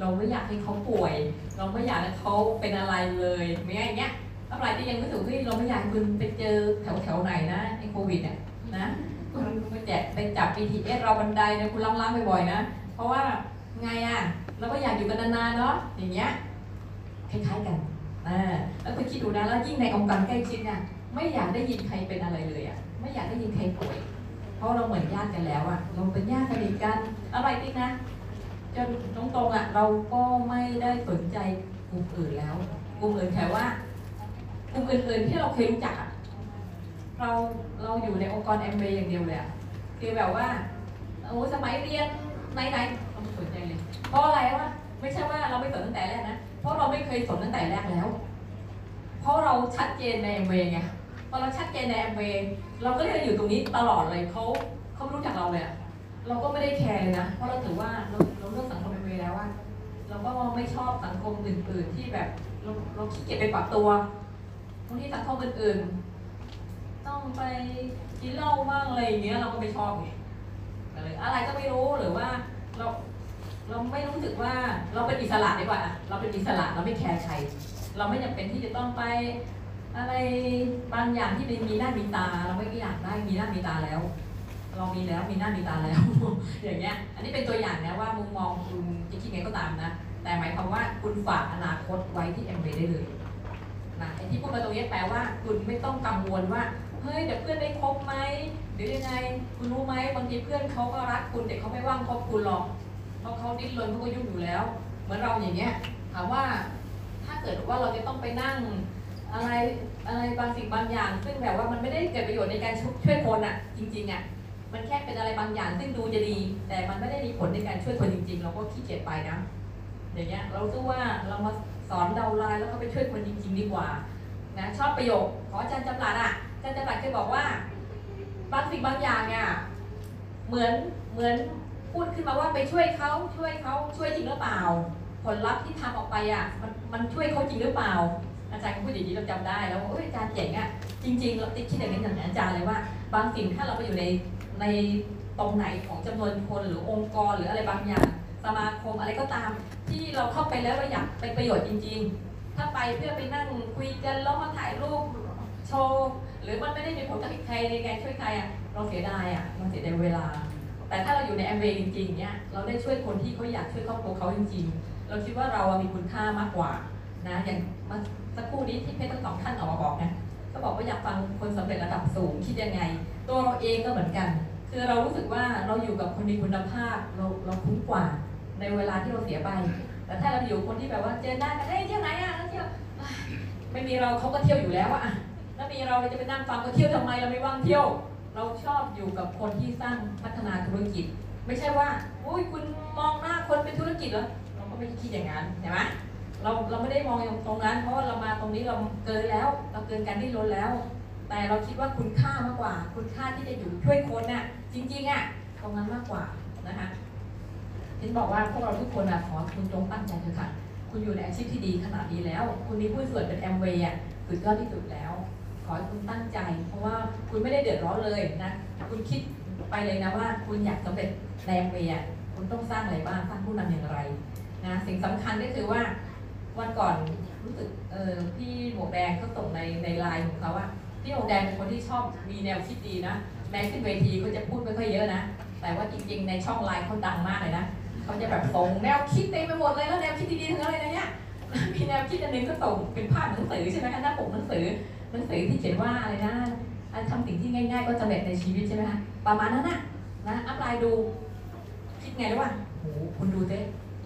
เราไม่อยากให้เขาป่วย เราไม่อยากให้เขาเป็นอะไรเลยไม่อย่างเงี้ยอัพไลน์ที่ยังรู้สึกที่เราไม่อยากคุณไปเจอแถวแถวไหนนะไอ้โควิดเนี่ยนะคุณไปแจกไปจับ BTS เราบันไดเนี่ยคุณล้ำๆบ่อยๆนะ เพราะว่าไงอะเราก็อยากอยู่กันนานๆเนาะอย่างเงี้ยคล้ายๆกัน แล้วคุณคิดดูนะแล้วยิ่งในองค์กรใกล้ชิดเนี่ยไม่อยากได้ยินใครเป็นอะไรเลยอะไม่อยากได้ยินใครป่วย เพราะเราเหมือนญาติกันแล้วอะเราเป็นญาติสนิทกันอะไรติ๊กนะจนตรงๆอะเราก็ไม่ได้สนใจกลุ่มอื่นแล้วกลุ่มอื่นแค่ว่ากลุ่มอื่นๆที่เราเคยรู้จักอะเราเราอยู่ในองค์กรแอมเบย์อย่างเดียวเลยอะคือแบบว่าโอ้สมัยเรียนไหนๆเราไม่สนใจเลยเพราะอะไรวะไม่ใช่ว่าเราไม่สนตั้งแต่แรกนะ เพราะเราไม่เคยสนตั้งแต่แรกแล้ว เพราะเราชัดเจนในแอมเวย์ไงพอเราชัดเจนในแอมเวย์เราก็เลยอยู่ตรงนี้ตลอดเลยเขาเขาไม่รู้จักเราเลยอะเราก็ไม่ได้แคร์เลยนะ เพราะเราถือว่าเราเราเลือกสังคมแอมเวย์แล้วว่าเราก็ไม่ชอบสังคมอื่นๆที่แบบเราเราขี้เกียจไปปรับตัวบางทีสังคมอื่นๆ ต้องไปกินเหล้าบ้างอะไรอย่างเงี้ยเราก็ไม่ชอบไงอะไรก็ไม่รู้หรือว่าเรา เราไม่รู้สึกว่าเราเป็นอิสระดีกว่า เราเป็นอิสระเราไม่แคร์ใคร เราไม่จำเป็นที่จะต้องไปอะไรบางอย่างที่เป็นมีหน้ามีตา เราไม่อยากได้มีหน้ามีตาแล้ว เรามีแล้วมีหน้ามีตาแล้ว อย่างเงี้ย อันนี้เป็นตัวอย่างนะว่ามุมมองคุณจะคิดไงก็ตามนะ แต่หมายความว่าคุณฝากอนาคตไว้ที่แอมเบได้เลยนะไอ้ที่พูดมาตรงนี้แปลว่าคุณไม่ต้องกังวลว่าเฮ้ยเดี๋ยวเพื่อนได้คบไหมหรือยังไงคุณรู้ไหมบางทีเพื่อนเขาก็รักคุณแต่เขาไม่ว่างคบคุณหรอก เพราะเขาดิ้นรนเขาก็ยุ่งอยู่แล้ว เหมือนเราอย่างเงี้ยถามว่าถ้าเกิดว่าเราจะต้องไปนั่งอะไรอะไรบางสิ่งบางอย่าง ซึ่งแบบว่ามันไม่ได้เกิดประโยชน์ในการช่วยคนอะ จริงๆอะมันแค่เป็นอะไรบางอย่าง ซึ่งดูจะดี แต่มันไม่ได้มีผลในการช่วยคนจริงๆ เราก็ขี้เกียจไปนะอย่างเงี้ยเราคิดว่าเรามาสอนเดาไลน์แล้วก็ไปช่วยคนจริง ๆ ดีกว่านะชอบประโยคขออาจารย์จำหลัดอะอาจารย์จำหลัดเคยบอกว่า บางสิ่งบางอย่างเนี่ยเหมือนเหมือน พูดขึ้นมาว่าไปช่วยเขาช่วยเขาช่วยจริงหรือเปล่า ผลลัพธ์ที่ทำออกไปอะมันมันช่วยเขาจริงหรือเปล่า อาจารย์พูดอย่างนี้เราจำได้แล้วโอ้ยอาจารย์เจ๋งอะจริงๆเราติดคิดอย่างนี้อย่างอาจารย์เลยว่า บางสิ่งถ้าเราไปอยู่ในในตรงไหนของจำนวนคนหรือองค์กรหรืออะไรบางอย่างสมาคมอะไรก็ตาม ที่เราเข้าไปแล้วเราอยากเป็นประโยชน์จริง ๆ ถ้าไปเพื่อไปนั่งคุยกันแล้วมาถ่ายรูปโชว์หรือมันไม่ได้มีผลกับใครในการช่วยใครอะเราเสียดายอะเราเสียดายเวลา แต่ถ้าเราอยู่ในแอมเวย์จริงๆเนี่ยเราได้ช่วยคนที่เขาอยากช่วยครอบครัวเขาจริงๆ เราคิดว่าเรามีคุณค่ามากกว่านะอย่างสักครู่นี้ที่เพชรทั้งสองท่านออกมาบอกนะก็บอกว่าอยากฟังคนสำเร็จระดับสูงคิดยังไง ตัวเราเองก็เหมือนกัน คือเรารู้สึกว่าเราอยู่กับคนมีคุณภาพเราเราคุ้มกว่าในเวลาที่เราเสียไป แต่ถ้าเราอยู่คนที่แบบว่าเจอหน้ากันเฮ้ยเที่ยวไหนอะแล้วเที่ยวไม่มีเราเขาก็เที่ยวอยู่แล้วอะแล้วมีเราเราจะไปนั่งฟังก็เที่ยวทำไมเราไม่ว่างเที่ยว เราชอบอยู่กับคนที่สร้างพัฒนาธุรกิจ ไม่ใช่ว่าอุ้ยคุณมองหน้าคนเป็นธุรกิจเหรอเราก็ไม่คิดอย่างนั้นเห็นไหมเราเราไม่ได้มองตรงนั้น เพราะว่าเรามาตรงนี้เราเกินแล้ว เราเกินการดิ้นรนแล้ว แต่เราคิดว่าคุณค่ามากกว่า คุณค่าที่จะอยู่ช่วยคนน่ะจริงๆอะตรงนั้นมากกว่านะคะเห็นบอกว่าพวกเราทุกคนอะขอคุณจงตั้งใจเถอะค่ะ คุณอยู่ในอาชีพที่ดีขนาดนี้แล้ว คุณมีผู้ส่วนเป็นแอมเวย์อะสุดยอดที่สุดแล้ว อให้คุณตั้งใจ เพราะว่าคุณไม่ได้เดือดร้อนเลยนะคุณคิดไปเลยนะว่า คุณอยากสำเร็จในแอมเวียคุณต้องสร้างอะไรบ้างสร้างผู้นำอย่างไรนะสิ่งสำคัญก็คือว่าวันก่อนรู้สึกเออพี่หมวกแดงเขาส่งในในไลน์ของเขาว่าพี่หมวกแดงเป็นคนที่ชอบมีแนวคิดดีนะแม้ขึ้นเวทีเขาจะพูดไม่ค่อยเยอะนะ แต่ว่าจริงๆ ในช่องไลน์เขาดังมากเลยนะเขาจะแบบส่งแนวคิดเต็มไปหมดเลยแล้วแนวคิดดีๆทั้งนั้นเนะเนี่ยมีแนวคิดอันหนึงก็ส่งเป็นภาพหนังสือใช่ไหมคะหน้าปกหนังสือ หนังสือที่เขียนว่าอะไรนะทำสิ่งที่ง่าย ๆ ก็สำเร็จในชีวิตใช่ไหมคะประมาณนั้นน่ะนะอัพไลน์ดู คิดไงรู้ป่ะโหคุณดูเต้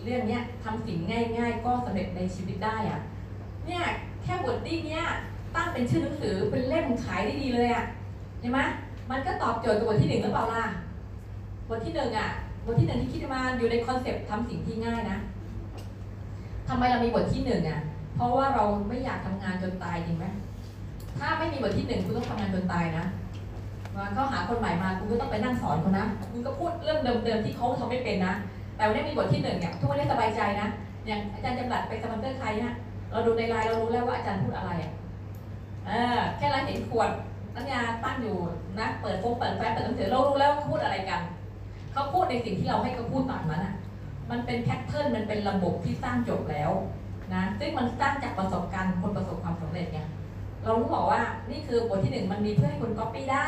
เรื่องเนี้ยทำสิ่งง่าย ๆ ก็สำเร็จในชีวิตได้อะเนี่ยแค่บทดิ้งเนี้ยตั้งเป็นชื่อหนังสือเป็นเล่มขายได้ดีเลยอะเห็นไหมมันก็ตอบโจทย์กับบทที่หนึ่งหรือเปล่าล่ะบทที่หนึ่งอะบทที่หนึ่งที่คิดมาอยู่ในคอนเซปต์ทำสิ่งที่ง่ายนะทำไมเรามีบทที่หนึ่งอะเพราะว่าเราไม่อยากทำงานจนตายจริงไหม ถ้าไม่มีบทที่หนึ่งคุณต้องทำงานจนตายนะมาเขาหาคนใหม่มาคุณก็ต้องไปนั่งสอนเขานะคุณก็พูดเรื่องเดิมๆที่เขาทำไม่เป็นนะ แต่วันนี้มีบทที่หนึ่งเนี่ยทุกคนได้สบายใจนะอย่างอาจารย์จำรัดไปสมันเตอร์ใครนะเราดูในไลน์เรารู้แล้วว่าอาจารย์พูดอะไรอะเออแค่เราเห็นขวดน้ำยาตั้งอยู่นะเปิดโฟมเปิดแฟลชเปิดหนังสือเรารู้แล้วว่าเขาพูดอะไรกันเขาพูดในสิ่งที่เราให้เขาพูดตามนั้นอะมันเป็น pattern มันเป็นระบบที่สร้างจบแล้วนะซึ่งมันสร้างจากประสบการณ์คนประสบความสำเร็จไง เรารู้บอกว่านี่คือบทที่หนึ่งมันมีเพื่อให้คนก๊อปปี้ได้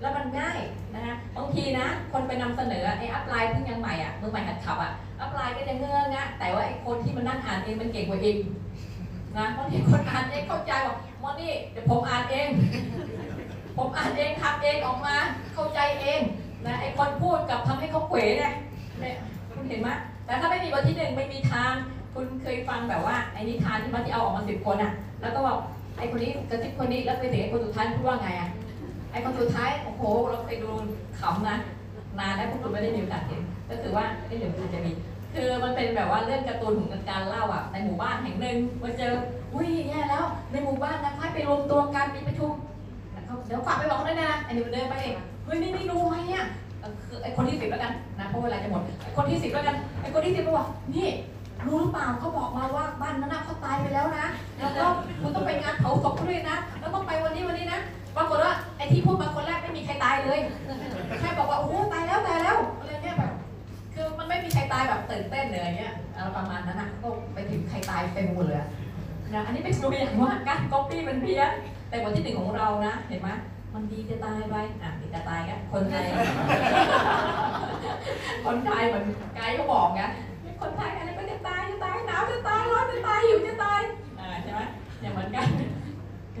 แล้วมันง่ายนะคะบางทีนะ คนไปนำเสนอไอ้อัพไลน์เพิ่งยังใหม่อะมือใหม่หัดขับอะอัพไลน์ก็จะเงื้องะแต่ว่าไอ้คนที่มันนั่งอ่านเองมันเก่งกว่าเองนะบางทีคนอ่านเองเข้าใจบอกมอนี่เดี๋ยวผมอ่านเอง ผมอ่านเองทำเองออกมา เข้าใจเองนะไอ้คนพูดกับทำให้เขาเขวเนี่ยเนี่ยคุณเห็นไหมแต่ถ้าไม่มีบทที่หนึ่งไม่มีทาง คุณเคยฟังแบบว่าไอ้นิทานที่มันที่เอาออกมาสิบคนอะ แล้วก็บอก ไอ้คนนี้กระซิบคนนี้แล้วไปถึงไอ้คนสุดท้ายพูดว่าไงอะไอ้คนสุดท้ายโอ้โหเราเคยดูขำนะนานแล้วพวกคุณไม่ได้มีโอกาสเห็นก็คือว่าไอ้เดี๋ยวมันจะมีคือมันเป็นแบบว่าเรื่องการ์ตูนของการเล่าอะในหมู่บ้านแห่งหนึ่งมาเจออุ้ยแย่แล้ว ในหมู่บ้านนะให้ไปรวมตัวกันมีประชุมเดี๋ยวฝากไปบอกด้วยนะอันนี้มันเดินไปเองเฮ้ยนี่นี่รู้ไหมเนี่ยเออคือไอ้คนที่สิบแล้วกันนะเพราะเวลาจะหมดไอ้คนที่สิบแล้วกันไอ้คนที่สิบบอกว่านี่ รู้หรือเปล่าเขาบอกมาว่าบ้านนั้นนะเขาตายไปแล้วนะ แล้วก็คุณต้องไปงานเผาศพเขาด้วยนะ แล้วต้องไปวันนี้วันนี้นะ ปรากฏว่าไอ้ที่พูดมาคนแรกไม่มีใครตายเลย แค่บอกว่าโอ้โหตายแล้วตายแล้วอะไรเงี้ยแบบ คือมันไม่มีใครตายแบบตื่นเต้นเลยอะไรเงี้ยประมาณนั้นนะก็ไปถึงใครตายเต็มหมดเลยนะอันนี้เป็นตัวอย่างว่าการก๊อปปี้มันเพี้ยนแต่บทที่หนึ่งของเรานะ เห็นไหมมันดีจะตายไปอะดีจะตายกันคนไทย คนไทยเหมือนไกด์ก็บอกไงคนไทยอะไร อย่างเหมือนกัน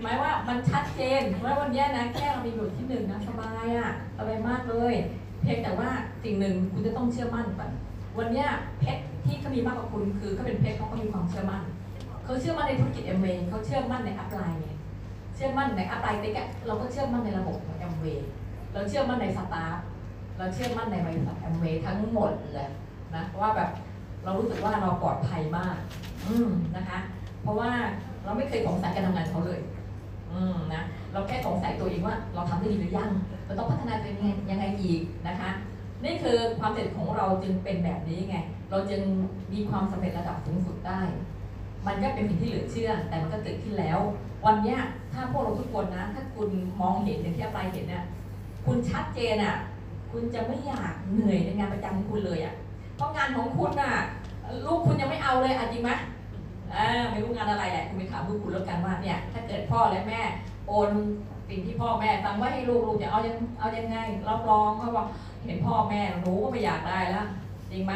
หมายว่ามันชัดเจนว่าวันนี้นะแค่เรามีบทที่หนึ่งนะสบายอะสบายมากเลย เพียงแต่ว่าสิ่งหนึ่งคุณจะต้องเชื่อมั่นก่อนวันนี้เพชรที่เขามีมากกว่าคุณคือเขาเป็นเพชรเขาก็มีความเชื่อมั่นเขาเชื่อมั่นในธุรกิจเอ็มเวเขาเชื่อมั่นใน upline เชื่อมั่นใน upline ติ๊กอะเราก็เชื่อมั่นในระบบของเอ็มเวเราเชื่อมั่นใน staff เราเชื่อมั่นในบริษัทเอ็มเวทั้งหมดเลยนะเพราะว่าแบบเรารู้สึกว่าเราปลอดภัยมาก อืมนะคะ เพราะว่า เราไม่เคยสงสัยการทำงานเขาเลย อืมนะเราแค่สงสัยตัวเองว่าเราทำได้ดีหรือยังเราต้องพัฒนาตัวเองยังไงอีกนะคะ นี่คือความสำเร็จของเราจึงเป็นแบบนี้ไง เราจึงมีความสำเร็จระดับสูงสุดได้ มันก็เป็นสิ่งที่เหลือเชื่อ แต่มันก็เกิดขึ้นแล้ว วันนี้ถ้าพวกเราทุกคนนะ ถ้าคุณมองเห็นอย่างที่อัปไลเห็นเนี่ยคุณชัดเจนอะ คุณจะไม่อยากเหนื่อยในงานประจำของคุณเลยอะ เพราะงานของคุณน่ะ ลูกคุณยังไม่เอาเลยอะจริงไหม ไม่รู้งานอะไรแหละคุณไปถามลูกคุณแล้วกันว่าเนี่ยถ้าเกิดพ่อและแม่โอนสิ่งที่พ่อแม่ตั้งไว้ให้ลูกลูกจะเอายังเอายังไงรับรองเขาบอกเห็นพ่อแม่หนูก็ไม่อยากได้แล้วจริงไหม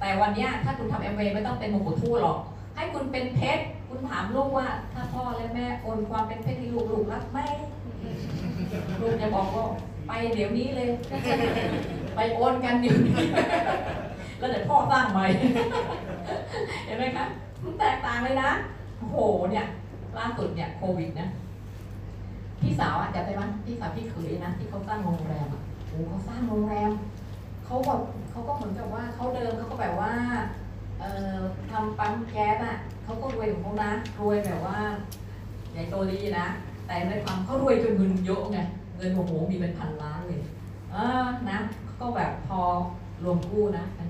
แต่วันนี้ถ้าคุณทำเอ็มเไม่ต้องเป็นมงกุฎทูตหรอก ให้คุณเป็นเพชรคุณถามลูกว่า ถ้าพ่อและแม่โอนความเป็นเพชรให้ลูกลูกรักไหมลูกจะบอกว่าไปเดี๋ยวนี้เลย ไปโอนกันเดี๋ยวนี้แล้วเดี๋ยวพ่อสร้างใหม่เห็นไหมคะ มันแตกต่างเลยนะโอ้โหเนี่ยล่าสุดเนี่ยโควิดนะพี่สาวอะจำได้ไหมพี่สาวพี่เขยนะที่เขาสร้างโรงแรมอะโอ้เขาสร้างโรงแรมเขาแบบเขาก็เหมือนกับว่าเขาเดิมเขาก็แบบว่าเอ่อทำปั๊มแก๊สอะเขาก็รวยของเขานะรวยแบบว่าใหญ่โตดีนะ แต่ในความเขารวยจนเงินเยอะไงเงินโอ้โหมีเป็นพันล้านเลยเออนะก็แบบพอรวมกู้นะเป็น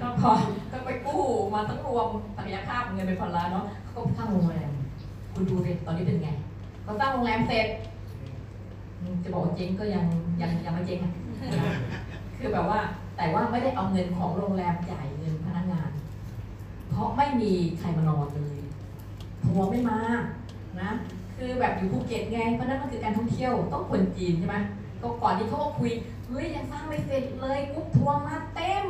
แล้วก็พอก็ไปกู้มาทั้งรวมศักยภาพเงินเป็นพันล้านเนาะเขาก็สร้างโรงแรมคุณดูสิตอนนี้เป็นไงเขาสร้างโรงแรมเสร็จ จะบอกว่าเจ๊งก็ยังยังยังไม่เจ๊งอะคือแบบว่าแต่ว่าไม่ได้เอาเงินของโรงแรมจ่ายเงินพนักงาน เพราะไม่มีใครมานอนเลยทัวร์ไม่มานะคือแบบอยู่ภูเก็ตไงเพราะนั่นมันคือการท่องเที่ยวต้องคนจีนใช่ไหมก็ก่อนที่เขาก็คุยเฮ้ยยังสร้างไม่เสร็จเลยกรุ๊ปทัวร์มาเต็ม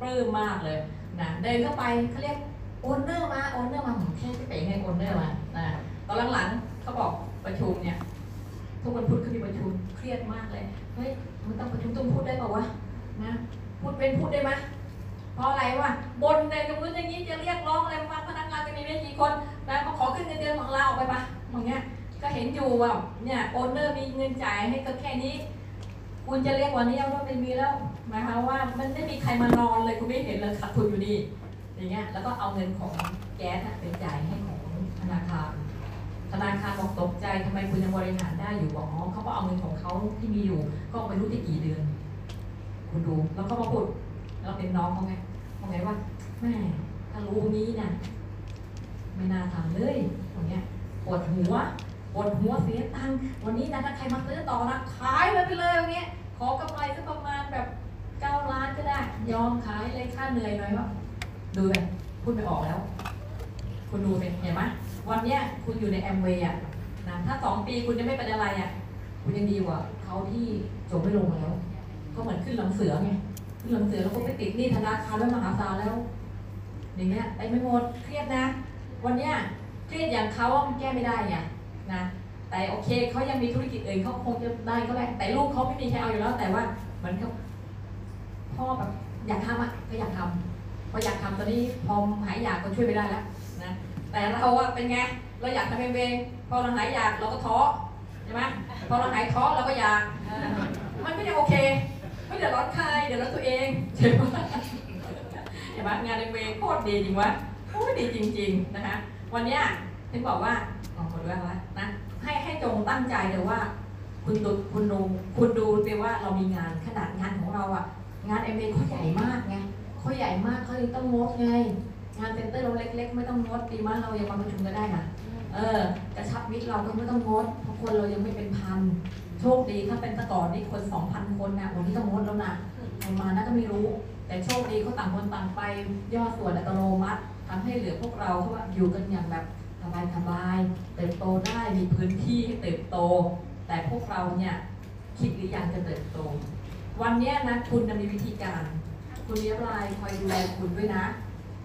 ปลื้มมากเลยนะเดินเข้าไปเขาเรียก owner มา owner มาผมแค่จะไปยังไง owner มานะตอนหลังๆเขาบอกประชุมเนี่ยทุกวันพุธเขามีประชุมเครียดมากเลยเฮ้ยไม่ต้องประชุมต้องพูดได้ป่าวะนะพูดเป็นพูดได้ไหมเพราะอะไรวะบนในตรงนู้นอย่างนี้จะเรียกร้องอะไรมาพนักงานจะมีไม่กี่คนนะมาขอขึ้นเงินเดือนของเราออกไปปะอย่างเงี้ยก็เห็นอยู่ว่าเนี่ยโอนเนอร์มีเงินจ่ายให้ก็แค่นี้ คุณจะเรียกวันนี้เอาว่าไม่มีแล้ว หมายความว่ามันไม่มีใครมานอนเลยคุณไม่เห็นเลยขาดทุนอยู่ดีอย่างเงี้ยแล้วก็เอาเงินของแก๊สอะไปจ่ายให้ของธนาคารธนาคารบอกตกใจทำไมคุณยังบริหารได้อยู่บอกอ๋อเขาก็เอาเงินของเขาที่มีอยู่ ก็ไม่รู้ที่กี่เดือน คุณดูแล้วก็มาพูดเราเป็นน้องเขาไงเขาไงว่าแม่ถ้ารู้นี้นะไม่น่าทำเลยตรงเนี้ยปวดหัวปวดหัวเสียตังค์วันนี้นะถ้าใครมาซื้อต่อนะขายมันไปเลยอย่างเงี้ยขอกำไรสักประมาณแบบ เก้าล้านก็ได้ ยอมขายเลยค่าเหนื่อยหน่อยวะดูเลยพูดไม่ออกแล้ว คุณดูเป็นเห็นไหมวันเนี้ยคุณอยู่ในแอมเวย์อะนะถ้าสองปีคุณยังไม่เป็นอะไรอะคุณยังดีกว่าเขาที่จบไม่ลงแล้ว ก็เหมือนขึ้นหลังเสือไงขึ้นหลังเสือแล้วก็ไปติดหนี้ธนาคารไว้มหาศาลแล้วอย่างเงี้ยไปไม่หมดเครียดนะ วันเนี้ยเครียดอย่างเขาอะมันแก้ไม่ได้ไงนะแต่โอเคเขายังมีธุรกิจอื่นเขาคงจะได้ก็ได้แต่ลูกเขาไม่มีใครเอาอยู่แล้วแต่ว่าเหมือนกับ พ่อแบบอยากทำอะก็อยากทำพออยากทำตอนนี้พอหายอยากก็ช่วยไม่ได้แล้วนะแต่เราอะเป็นไงเราอยากทำเองพอเราหายอยากเราก็ท้อใช่ไหมพอเราหายท้อเราก็อยากมันไม่ได้โอเคไม่เดือดร้อนใครเดือดร้อนตัวเองใช่ไหมเห็นไหมงานเองโคตรดีจริงวะโอ้ยดีจริง ๆนะคะวันเนี้ยถึงบอกว่าขอคนด้วยว่านะให้ให้จงตั้งใจเลยว่า คุณดูคุณดูคุณดูไปว่าเรามีงานขนาดงานของเราอะ งานเอ็มเอเขาใหญ่มากไงเขาใหญ่มากเขาเลยต้องงดไง งานเซ็นเตอร์เราเล็ก ๆ ไม่ต้องงดดีมากเรายังมาประชุมกันได้นะเออกระชับมิตรเราก็ไม่ต้องงดเพราะคนเรายังไม่เป็นพันโชคดีถ้าเป็นแตะก่อนนี่คนสองพันคนนะวันนี้ต้องงดแล้วนะใครมานะก็ไม่รู้ แต่โชคดีเขาต่างคนต่างไปย่อส่วนอัตโนมัติทำให้เหลือพวกเราเขาว่าอยู่กันอย่างแบบสบายสบายๆเติบโตได้มีพื้นที่ให้เติบโต แต่พวกเราเนี่ยคิดหรือยังจะเติบโต วันนี้นะคุณมีวิธีการ คุณเรียบรายคอยดูแลคุณด้วยนะ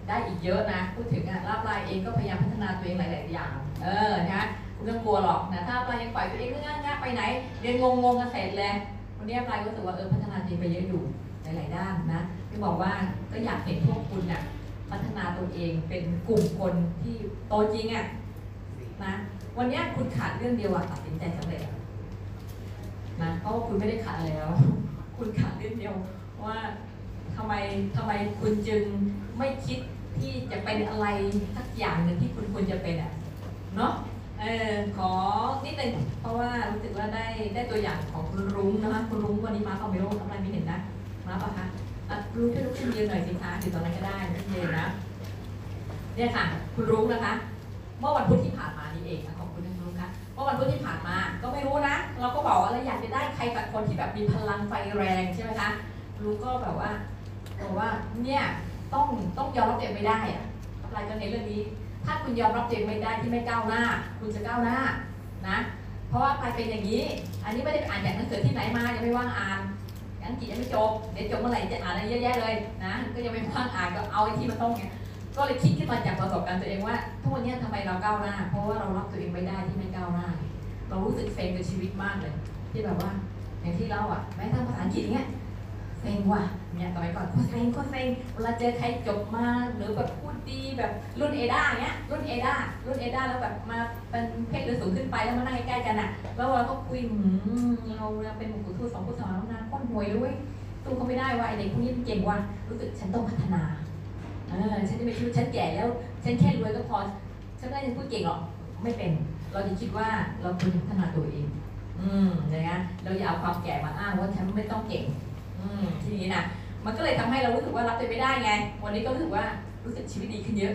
ได้อีกเยอะนะ พูดถึงอะลาบลายเองก็พยายามพัฒนาตัวเองหลาย ๆ อย่าง เออนะคุณไม่กลัวหรอกนะถ้าลายยังปล่อยตัวเองง่ายๆไปไหน เรียนงงๆกันเสร็จเลยวันนี้ลายก็รู้สึกว่าเออพัฒนาตัวเองไปเยอะอยู่หลาย ๆ ด้านนะที่บอกว่าก็อยากเห็นพวกคุณน่ะพัฒนาตัวเองเป็นกลุ่มคนที่โตจริงอะนะวันนี้คุณขาดเรื่องเดียวอะตัดสินใจสำเร็จนะเพราะว่าคุณไม่ได้ขาดอะไรแล้ว คุณขาดเรื่องเดียวว่าทำไมทำไมคุณจึงไม่คิดที่จะเป็นอะไรสักอย่างหนึ่งที่คุณควรจะเป็นอะเนาะเออขอนิดนึงเพราะว่ารู้สึกว่าได้ได้ตัวอย่างของคุณรุ้งนะคะคุณรุ้งวันนี้มาก็ไม่รู้ทำไมไม่เห็นนะมาปะคะรุ้งช่วยลุกขึ้นยืนหน่อยสิคะถึงตอนนั้นก็ได้ขึ้นยืนนะเนี่ยค่ะ คุณรุ้งนะคะ เมื่อวันพุธที่ผ่านมานี่เอง เมื่อวันพุธที่ผ่านมา ก็ไม่รู้นะ เราก็บอกว่าเราอยากจะได้ใครสักคนที่แบบมีพลังไฟแรงใช่ไหมคะรุ้ก็แบบว่าบอกว่าเนี่ยต้องต้องยอมรับตัวเองไม่ได้อะอะไรก็ในเรื่องนี้ ถ้าคุณยอมรับตัวเองไม่ได้ที่ไม่ก้าวหน้า คุณจะก้าวหน้านะ เพราะว่าใครเป็นอย่างนี้ อันนี้ไม่ได้ไปอ่านจากหนังสือที่ไหนมายังไม่ว่างอ่านอังกฤษยังไม่จบเดี๋ยวจบเมื่อไหร่จะอ่านอะไรเยอะแยะเลยนะก็ยังไม่ว่างอ่านก็เอาไอ้ที่มันต้องไง ก็เลยคิดขึ้นมาจากประสบการณ์ตัวเองว่า ทุกวันนี้ทำไมเราก้าวหน้า เพราะว่าเรารับตัวเองไม่ได้ที่ไม่ก้าวหน้า เรารู้สึกเซ็งกับชีวิตมากเลย ที่แบบว่า อย่างที่เราอะแม้ทั้งภาษาอังกฤษเนี้ยเซ็งว่ะเนี่ยสมัยก่อนโคตรเซ็งโคตรเซ็งเวลาเจอใครจบมาหรือแบบพูดดีแบบรุ่นเอด้าเนี้ยรุ่นเอด้ารุ่นเอด้าแล้วแบบมาเป็นเพศหรือสูงขึ้นไปแล้วมานั่งใกล้ๆกันอะ แล้วเราก็คุยหืมเราเป็นหมู่ทูตสองผู้สอนนานโคตรห่วยเลยเว้ยสู้เขาไม่ได้ว่าไอเด็กพวกนี้เก่งว่ะรู้สึกฉันต้องพัฒนา เออฉันจะไม่คิดว่าฉันแก่แล้ว ฉันแค่รวยก็พอ ฉันไม่ได้พูดเก่งหรอก ไม่เป็น เราจะคิดว่าเราควรจะพัฒนาตัวเอง อืมอย่างเงี้ยเราอย่าเอาความแก่มาอ้างว่าฉันไม่ต้องเก่ง อืมทีนี้นะมันก็เลยทำให้เรารู้สึกว่ารับตัวไม่ได้ไง วันนี้ก็รู้สึกว่ารู้สึกชีวิตดีขึ้นเยอะ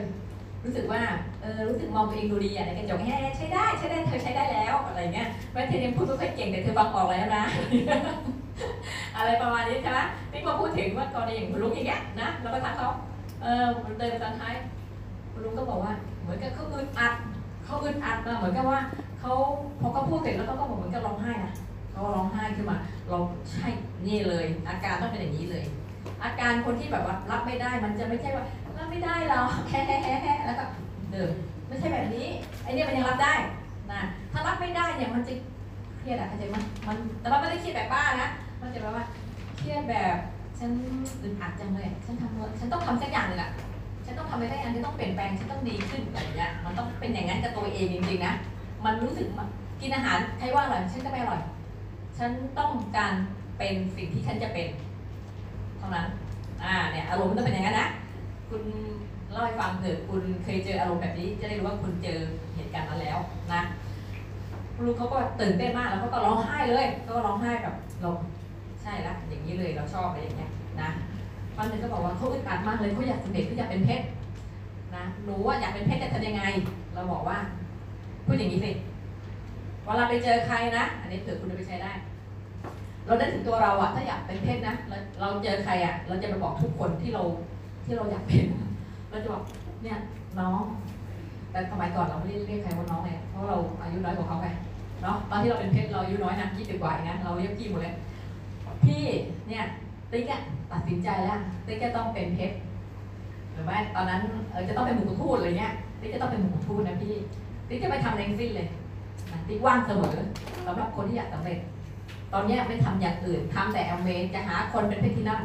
รู้สึกว่า เออ รู้สึกมองตัวเองดูดีอะในกระจกแฮ่ใช้ได้ ใช้ได้ เธอใช้ได้แล้วอะไรเงี้ยแม้เธอยังพูดไม่ค่อยเก่งแต่เธอฟังออกแล้วนะ อะไรประมาณนี้ใช่ไหมนี่พอพูดถึงว่ากรณีอย่างคุณลุงอย่างเงี้ยนะ เราก็ทักเขา เออเดินตอนท้ายคุณลุงก็บอกว่า เหมือนกับเขาอึดอัดเขาอึดอัดนะเหมือนกับว่าเขาพอเขาพูดเสร็จแล้วเขาก็บอกเหมือนกับร้องไห้นะเขาร้องไห้ขึ้นมา เราใช่นี่เลย อาการต้องเป็นอย่างนี้เลย อาการคนที่แบบว่ารับไม่ได้มันจะไม่ใช่ว่ารับไม่ได้เราแฮ่แฮ่แฮ่แล้วก็เดินไม่ใช่แบบนี้ไอเนี่มันยังรับได้นะถ้ารับไม่ได้เนี่ยมันจะเครียดอะเข้าใจไหมมันแต่ว่าไม่ได้เครียดแบบบ้านะมันจะแบบว่าเครียดแบบ ฉันอึดอัดจังเลย ฉันทำฉันต้องทำสักอย่างหนึ่งอะฉันต้องทำอะไรสักอย่างฉันต้องเปลี่ยนแปลง ฉันต้องดีขึ้นอะไรเงี้ย มันต้องเป็นอย่างนั้นกับตัวเองจริงๆนะ มันรู้สึกกินอาหารใครว่าอร่อย ฉันก็ไม่อร่อย ฉันต้องการเป็นสิ่งที่ฉันจะเป็นเท่านั้น อ่า เนี่ยอารมณ์มันต้องเป็นอย่างนั้นนะ คุณเล่าให้ฟังเถอะคุณเคยเจออารมณ์แบบนี้ จะได้รู้ว่าคุณเจอเหตุการณ์นั้นแล้วนะลุงเขาก็ตื่นเต้นมากแล้วเขาก็ร้องไห้เลยเขาก็ร้องไห้แบบเรา ใช่ละอย่างนี้เลยเราชอบอะไรอย่างเงี้ยนะวันหนึ่งก็บอกว่าเขาอึดอัดมากเลยเขาอยากเป็นเด็กเขาอยากเป็นเพชรนะหนูว่าอยากเป็นเพชรจะทำยังไง เราบอกว่าพูดอย่างนี้สิเวลาไปเจอใครนะ อันนี้เผื่อคุณจะไปใช้ได้ เราได้ถึงตัวเราอะถ้าอยากเป็นเพชรนะเราเราเจอใครอะเราจะไปบอกทุกคนที่เราที่เราอยากเป็น เราจะบอกเนี่ยน้อง แต่สมัยก่อนเราไม่ได้เรียกใครว่าน้องไงเพราะเราอายุน้อยกว่าเขาไงเนาะตอนที่เราเป็นเพชรเราอายุน้อยนะยี่สิบกว่าเองนะเราเรียกพี่หมดเลย พี่เนี่ยติ๊กอะตัดสินใจแล้วติ๊กจะต้องเป็นเพชรหรือไม่ตอนนั้นเออจะต้องเป็นหมูกระทูดอะไรเงี้ยติ๊กจะต้องเป็นหมูกระทูดนะพี่ติ๊กจะไปทำอะไรงสิ้นเลยติ๊กว่างเสมอสำหรับคนที่อยากสำเร็จ ตอนนี้ไม่ทำอย่างอื่นทำแต่แอมเวจะหาคนเป็นเพชรที่นั่ง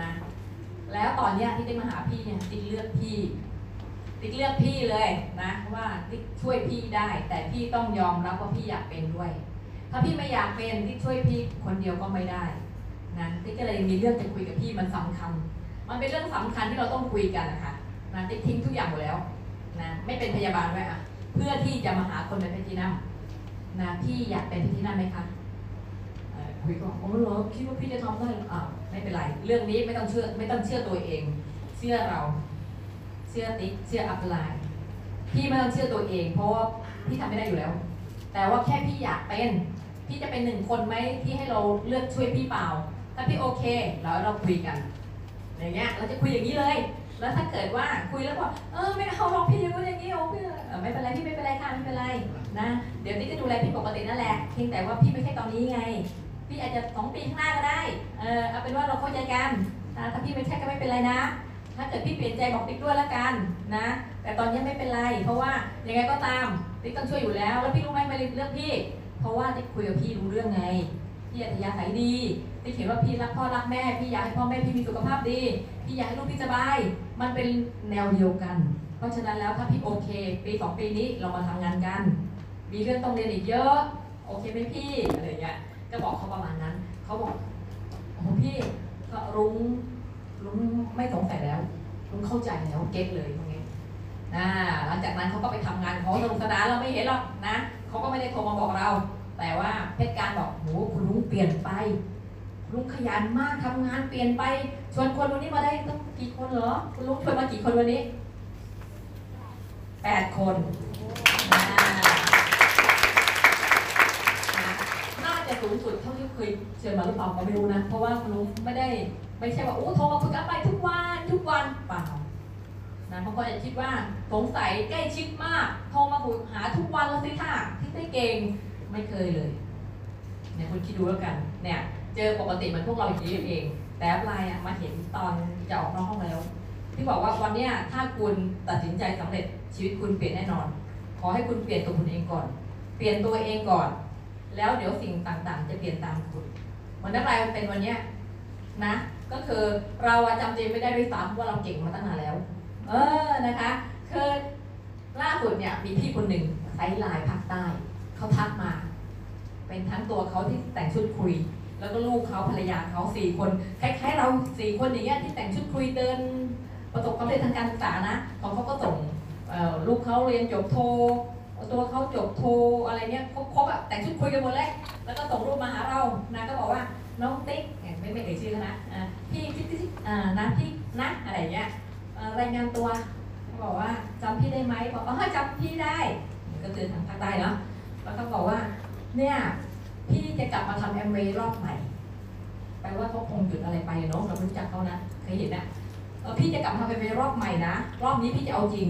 นะแล้วตอนเนี้ยที่ติ๊กมาหาพี่เนี่ยติ๊กเลือกพี่ติ๊กเลือกพี่เลยนะว่าติ๊กช่วยพี่ได้ แต่พี่ต้องยอมรับว่าพี่อยากเป็นด้วย ถ้าพี่ไม่อยากเป็นติ๊กช่วยพี่คนเดียวก็ไม่ได้นะติ๊กก็เลยมีเรื่องจะคุยกับพี่มันสำคัญ มันเป็นเรื่องสำคัญที่เราต้องคุยกันนะคะนะติ๊กทิ้งทุกอย่างหมดแล้วนะไม่เป็นพยาบาลด้วยอะเพื่อที่จะมาหาคนเป็นพชรที่นั่งนะพี่อยากเป็นพชรที่นั่งไหมคะเอ่อคุยก็โอ้เหรอคิดว่าพี่จะทำได้อ่าไม่เป็นไร เรื่องนี้ไม่ต้องเชื่อไม่ต้องเชื่อตัวเอง เชื่อเรา เชื่อติ๊กเชื่ออัพไลน์พี่ไม่ต้องเชื่อตัวเอง เพราะว่าพี่ทำไม่ได้อยู่แล้ว แต่ว่าแค่พี่อยากเป็น พี่จะเป็นหนึ่งคนไหมที่ให้เราเลือกช่วยพี่เปล่า ถ้าพี่โอเคแล้วเราคุยกันอย่างเงี้ยเราจะคุยอย่างนี้เลย แล้วถ้าเกิดว่าคุยแล้วบอกเออไม่เอาหรอกพี่อย่างนู้อย่างนี้โอ้พี่เออไม่เป็นไรพี่ไม่เป็นไรค่ะไม่เป็นไรนะเดี๋ยวพี่จะดูแลพี่ปกตินั่นแหละเพียงแต่ว่าพี่ไม่ใช่ตอนนี้ไง พี่อาจจะสองปีข้างหน้าก็ได้เออเอาเป็นว่าเราเข้าใจกันนะถ้าพี่ไม่ใช่ก็ไม่เป็นไรนะ ถ้าเกิดพี่เปลี่ยนใจบอกติ๊กด้วยละกันนะ แต่ตอนนี้ไม่เป็นไร เพราะว่ายังไงก็ตามติ๊กต้องช่วยอยู่แล้ว แล้วพี่รู้ไหมมาเรื่องพี่ ราะว่าติ๊กคุยกับพี่รู้เรื่องไง พี่อัธยาศัยดีติ๊กเห็นว่าพี่รักพ่อรักแม่ พี่อยากให้พ่อแม่พี่มีสุขภาพดี พี่อยากให้ลูกพี่สบาย มันเป็นแนวเดียวกัน เพราะฉะนั้นแล้วถ้าพี่โอเค ปีสองปีนี้เรามาทำงานกัน มีเรื่องต้องเรียนอีกเยอะ โอเคไหมพี่อะไรอย่างเงี้ย ก็บอกเขาประมาณนั้น เขาบอกโอ้พี่ก็รุ้งรุ้งไม่สงสัยแล้วรุ้งเข้าใจแล้วเก็ตเลยตรงนี้นะหลังจากนั้นเขาก็ไปทำงานเของสนุกสนานเราไม่เห็นหรอกนะเขาก็ไม่ได้โทรมาบอกเรา แต่ว่าเพชรการบอกโหคุณลุงเปลี่ยนไปคุณลุงขยันมากทำงานเปลี่ยนไป ชวนคนวันนี้มาได้ต้องกี่คนเหรอ คุณลุงชวนมากี่คนวันนี้แปดคนอ่าน่าจะสูงสุดเท่าที่เคยเชิญมาหรือเปล่าก็ไม่รู้นะ เพราะว่าคุณลุงไม่ได้ไม่ใช่ว่าโอ้โทรมาคุยกันไปทุกวันทุกวันเปล่านะเขาก็จะคิดว่าสงสัยใกล้ชิดมากโทรมาคุยหาทุกวันแล้วสิค่ะที่ได้เก่ง ไม่เคยเลยเนี่ยคุณคิดดูแล้วกัน เนี่ยเจอปกติมันพวกเราอย่างนี้เอง แต่แอปไลน์อะมาเห็นตอนจะออกนอกห้องแล้ว ที่บอกว่าวันเนี้ยถ้าคุณตัดสินใจสำเร็จชีวิตคุณเปลี่ยนแน่นอน ขอให้คุณเปลี่ยนตัวคุณเองก่อน เปลี่ยนตัวเองก่อน แล้วเดี๋ยวสิ่งต่างๆ จะเปลี่ยนตามคุณเหมือนนักเรียเป็นวันเนี้ยนะก็คือเราจำเจไม่ได้ด้วยซ้ำว่าเราเก่งมาตั้งนานแล้ว เออนะคะคือล่าสุดเนี่ยมีพี่คนหนึ่ง sideline ภาคใต้ เขาทักมา เป็นทั้งตัวเขาที่แต่งชุดครุย แล้วก็ลูกเขาภรรยาเขาสี่คนคล้ายๆเราสี่คนอย่างเงี้ยที่แต่งชุดครุยเดิน ประสบความสำเร็จทางการศึกษานะของเขาก็ส่งลูกเขาเรียนจบโทตัวเขาจบโทอะไรเนี้ยครบครบอะแต่งชุดคุยกันหมดเลยแล้วก็ส่งรูปมาหาเรานะก็บอกว่าน้องติ๊กไม่ไม่เอ่ยชื่อเขานะพี่ติ๊กติ๊กติ๊กอ่านะพี่นะอะไรเงี้ยรายงานตัวบอกว่าจำพี่ได้ไหมบอกอ๋อจำพี่ได้ ก็คือทางภาคใต้เนาะ แล้วก็บอกว่า เนี่ย พี่จะกลับมาทำแอมเวย์รอบใหม่แปลว่าเขาคงหยุดอะไรไปเนาะเรารู้จักเขานะเคยเห็นนะเออพี่จะกลับมาทำแอมเวย์รอบใหม่นะ รอบนี้พี่จะเอาจริง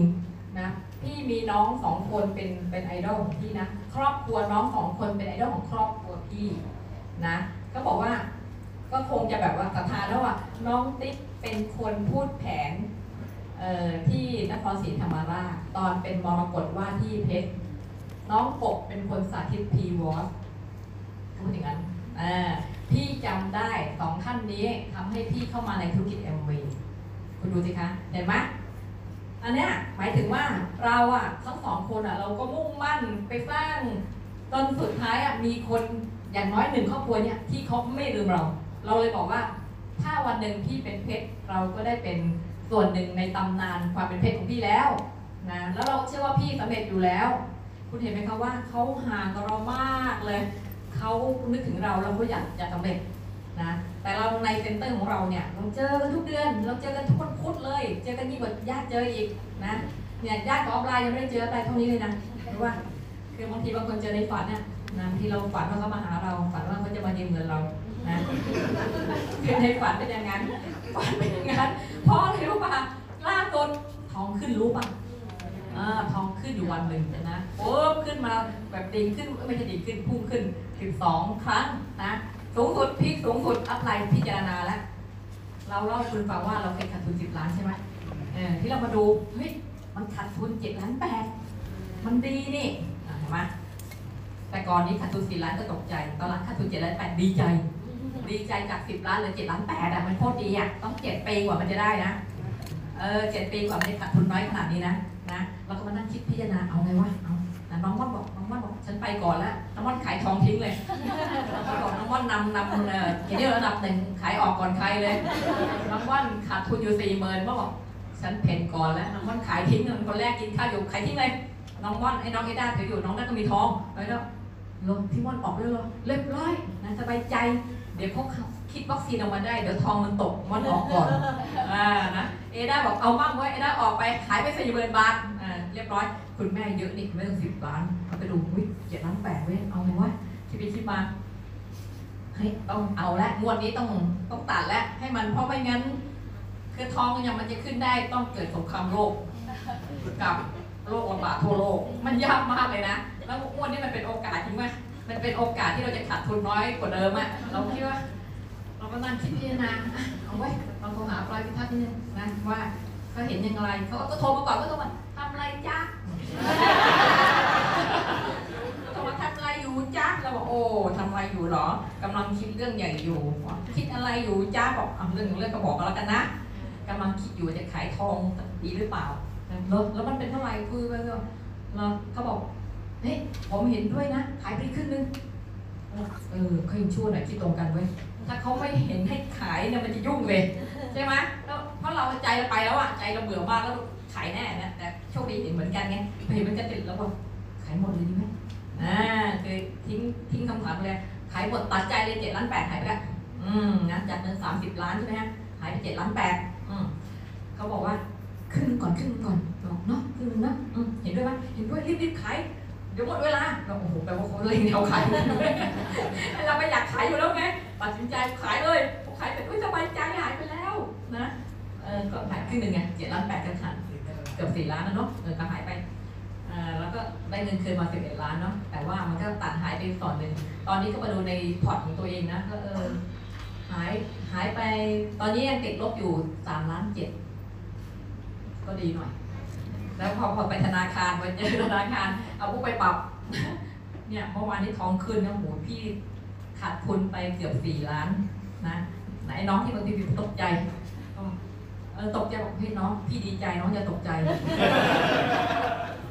นะพี่มีน้องสองคนเป็นเป็นไอดอลของพี่นะ ครอบครัวน้องสองคนเป็นไอดอลของครอบครัวพี่นะ ก็บอกว่าก็คงจะแบบว่าศรัทธาแล้วว่าน้องติ๊กเป็นคนพูดแผนเอ่อที่นครศรีธรรมราชตอนเป็นมรกตว่าที่เพชร น้องปกเป็นคนสาธิตพีวอสพูดอย่างนั้นพี่จำได้สองท่านนี้ทำให้พี่เข้ามาในธุรกิจแอมวีคุณดูสิคะ เห็นไหมอันเนี้ยหมายถึงว่าเราอะทั้งสองคนอะเราก็มุ่งมั่นไปสร้างจนสุดท้ายอะมีคนอย่างน้อยหนึ่งครอบครัวเนี่ยที่เขาไม่ลืมเรา เราเลยบอกว่า ถ้าวันหนึ่งพี่เป็นเพชรเราก็ได้เป็นส่วนหนึ่งในตำนานความเป็นเพชรของพี่แล้วนะแล้วเราเชื่อว่าพี่สำเร็จอยู่แล้ว คุณเห็นไหมคะว่าเขาห่างกับเรามากเลยเขานึกถึงเราเราก็อยากจะสำเร็จนะแต่เราใน center ของเราเนี่ยเราเจอกันทุกเดือน เราเจอกันทุกวันพุธเลย เจอกันยิ่งกว่าญาติเจออีกนะเนี่ยญาติกับ upline ยังไม่ได้เจออะไรเท่านี้เลยนะรู้ว่าคือบางทีบางคนเจอในฝันน่ะนะบางทีเราฝันว่าเขามาหาเราฝันว่าเขาจะมายืมเงินเรานะคือในฝันเป็นอย่างนั้นฝันเป็นอย่างนั้นเพราะอะไรรู้ป่ะล่าสุดท้องขึ้นรู้ป่ะ อ่าทองขึ้นอยู่วันหนึ่งนะโอ้ขึ้นมาแบบดีขึ้นไม่ใช่ดีขึ้นพุ่งขึ้นถึงสองครั้งนะสูงสุดพีคสูงสุดอัพไลน์พิจารณาแล้วเราเล่าคุณฟังว่าเราเคยขาดทุนสิบล้านใช่ไหมเออที่เรามาดูเฮ้ยมันขาดทุนเจ็ดล้านแปดมันดีนี่อะเห็นไหมแต่ก่อนนี้ขาดทุนสี่ล้านก็ตกใจ ตอนหลังขาดทุนเจ็ดล้านแปดดีใจ ดีใจจากสิบล้านเหลือเจ็ดล้านแปดอะมันโคตรดีอะต้องเจ็ดปีกว่ามันจะได้นะ เออเจ็ดปีกว่ามันจะขาดทุนน้อยขนาดนี้นะ นะเราก็มานั่งคิดพิจารณาเอาไงวะเอาน้องม่อนบอกน้องม่อนบอกฉันไปก่อนแล้วน้องม่อนขายทองทิ้งเลยน้องม่อนบอกน้องม่อนนำนำเออทีนี้ระดับหนึ่งขายออกก่อนใครเลยน้องม่อนขาดทุนอยู่สี่หมื่นม่อนบอกฉันเพ่นก่อนแล้วน้องม่อนขายทิ้งคนแรกกินข้าวอยู่ขายทิ้งเลยน้องม่อนไอ้น้องเอด้าถืออยู่น้องนั่นก็มีทองไปแล้วลงพี่ม่อนออกเลยเหรอเรียบร้อยนะสบายใจ เดี๋ยวเขา คิดวัคซีนออกมาได้ เดี๋ยวทองมันตกม่อนออกก่อนอ่านะเอด้าบอกเอามั่งไว้เอด้าออกไปขายไปสี่หมื่นบาทอ่าเรียบร้อย คุณแม่เยอะนี่ไม่ต้องสิบล้านเอาไปดูวิเจ็ดล้านแปดเว้ยเอาไงวะคิดไปคิดมาเฮ้ยต้องเอาละงวดนี้ต้องต้องตัดแล้วให้มันเพราะไม่งั้น คือทองยังมันจะขึ้นได้ต้องเกิดสงครามโลกกับโรคระบาดทั่วโลก มันยากมากเลยนะ แล้วงวดนี้มันเป็นโอกาสจริงไหมมันเป็นโอกาสที่เราจะขาดทุนน้อยกว่าเดิมอะเราคิดว่าาก็นั่งคิดพิจารณาอะเอาไว้เราโทรหาปลายพิทักษ์นิดนึงนะว่าเขาเห็นยังไงเขาก็โทรมาก่อนก็โทรมาทำไรจ๊ะโทรมาทำอะไรอยู่จ๊ะเราบอกโอ้ทำอะไรอยู่เหรอกำลังคิดเรื่องใหญ่อยู่ คิดอะไรอยู่จ๊ะบอกอะเรื่องเรื่องก็บอกกันแล้วกันนะกำลังคิดอยู่จะขายทองดีหรือเปล่าแล้วแล้วมันเป็นเท่าไหร่คือไปก็แล้วเขาบอกเฮ้ยผมเห็นด้วยนะขายไปครึ่งนึงเออเขายังชั่วหน่อยคิดตรงกันเว้ย ถ้าเขาไม่เห็นให้ขายเนี่ยมันจะยุ่งเลยใช่ไหมแล้วเพราะเราใจเราไปแล้วอะใจเราเบื่อมากแล้วขายแน่นะแต่โชคดีเห็นเหมือนกันไงเห็นมือนกันติดแล้วบอกขายหมดเลยดีไหมอ่าคือทิ้งทิ้งคำถามเลยขายหมดตัดใจเลยเจ็ดล้านแปดหายไปแล้วอืมนะจากเงินสามสิบล้านใช่ไหมฮะหายไปเจ็ดล้านแปดอืมเขาบอกว่าครึ่งก่อนครึ่งก่อนบอกเนาะครึ่งนะอืมเห็นด้วยไหมเห็นด้วยรีบรีบขายเดี๋ยวหมดเวลาเราโอ้โหแปลว่าเขาเล็งเราขายเราไม่อยากขายอยู่แล้วไง ตัดสินใจขายเลยพอขายเสร็จอุ้ยสบายใจหายไปแล้วนะเออก็หายครึ่งหนึ่งไงเจ็ดล้านแปดกันขันเกือบสี่ล้านนะเนาะเออก็หายไปอ่าแล้วก็ได้เงินคืนมาสิบเอ็ดล้านเนาะแต่ว่ามันก็ตัดหายไปส่วนหนึ่งตอนนี้ก็มาดูในพอร์ตของตัวเองนะก็เออหายหายไปตอนนี้ยังติดลบอยู่สามล้านเจ็ดก็ดีหน่อย แล้วพอพอไปธนาคารไปเจอธนาคารเอาพวกไปปรับเนี่ยเมื่อวานนี้ทองขึ้นนะโหพี่ ขาดทุนไปเกือบสี่ล้านนะไหนน้องที่บางทีพี่ตกใจเออตกใจบอกพี่น้องพี่ดีใจน้องอย่าตกใจ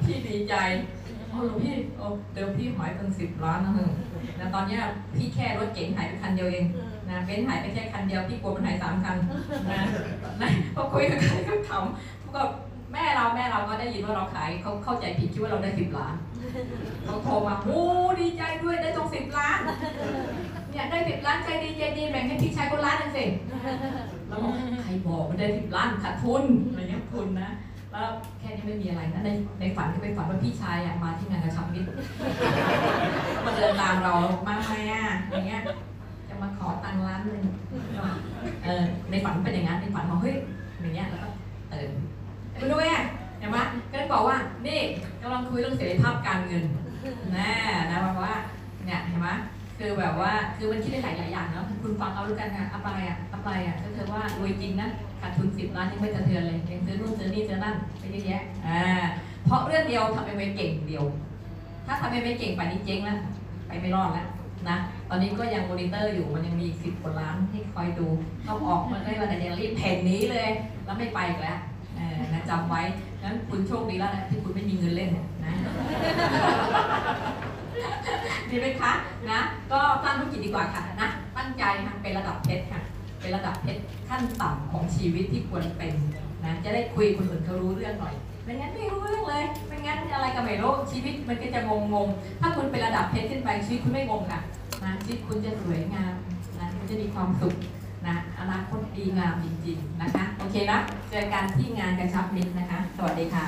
พี่ดีใจโอ้หลวงพี่โอ้เดิมพี่หายเป็นสิบล้านนะฮึนะตอนนี้พี่แค่รถเก๋งหายไปคันเดียวเองนะเบนซ์หายไปแค่คันเดียวพี่กลัวมันหายสามคันนะนะพอคุยกับใครก็ขำก็แม่เราแม่เราก็ได้ยินว่าเราขายเขาเข้าใจผิดคิดว่าเราได้สิบล้าน เขาโทรมาโอ้ดีใจด้วยได้ตรงสิบล้าน เนี่ยได้สิบล้านใจดีใจดีแบ่งให้พี่ชายคนล้านหนึงสิแล้วบอกใครบอกมันได้สิบล้านขาดทุนอะไรเงี้ยทุนนะแล้วแค่นี้ไม่มีอะไรนะในในฝันก็ไปฝันว่าพี่ชายอะมาที่งานกระชับมิตรมาเดินตามเรามาไหมอะอย่างเงี้ยจะมาขอตังค์ล้านหนึ่งเออในฝันเป็นอย่างนั้นในฝันบอกเฮ้ยอย่างเงี้ยแล้วก็ตื่นมาด้วยอะ ไหมก็เลยบอกว่านี่กำลังคุยเรื่องเสรีภาพการเงินแน่นะแบบว่าเนี่ยเห็นไหมคือแบบว่าคือมันคิดได้หลายหลายๆอย่างเนาะคุณฟังเอาดูกันนะอะไรอะอะไรอะก็คือว่ารวยจริงนะขาดทุนสิบล้านยังไม่กระเทือนเลยยังซื้อนู่นซื้อนี่ซื้อนั่นไปเยอะแยะอ่าเพราะเรื่องเดียวทำไมไม่เก่งเดียว ถ้าทำไมไม่เก่งป่านนี้เจ๊งแล้วไปไม่รอดแล้วนะตอนนี้ก็ยังมอนิเตอร์อยู่มันยังมีอีกสิบกว่าล้านให้คอยดูต้องออกมาได้วันไหนยังรีบเพนนี้เลย แล้วไม่ไปอีกแล้วเออนะจำไว้ งั้นคุณโชคดีแล้วนะที่คุณไม่มีเงินเล่นนะดีไหมคะนะ ก็ตั้งธุรกิจดีกว่าค่ะนะตั้งใจค่ะเป็นระดับเพชรค่ะ เป็นระดับเพชรขั้นต่ำของชีวิตที่ควรเป็นนะจะได้คุยกับคนอื่นเขารู้เรื่องหน่อยไม่งั้นไม่รู้เรื่องเลยไม่งั้นอะไรก็ไม่รู้ชีวิตมันก็จะงงงๆถ้าคุณเป็นระดับเพชรขึ้นไปชีวิตคุณไม่งงค่ะนะชีวิตคุณจะสวยงามนะคุณจะมีความสุข นะอนาคตดีงามจริงๆนะคะ โอเคนะเจอกันที่งานกระชับมิตรนะคะ สวัสดีค่ะ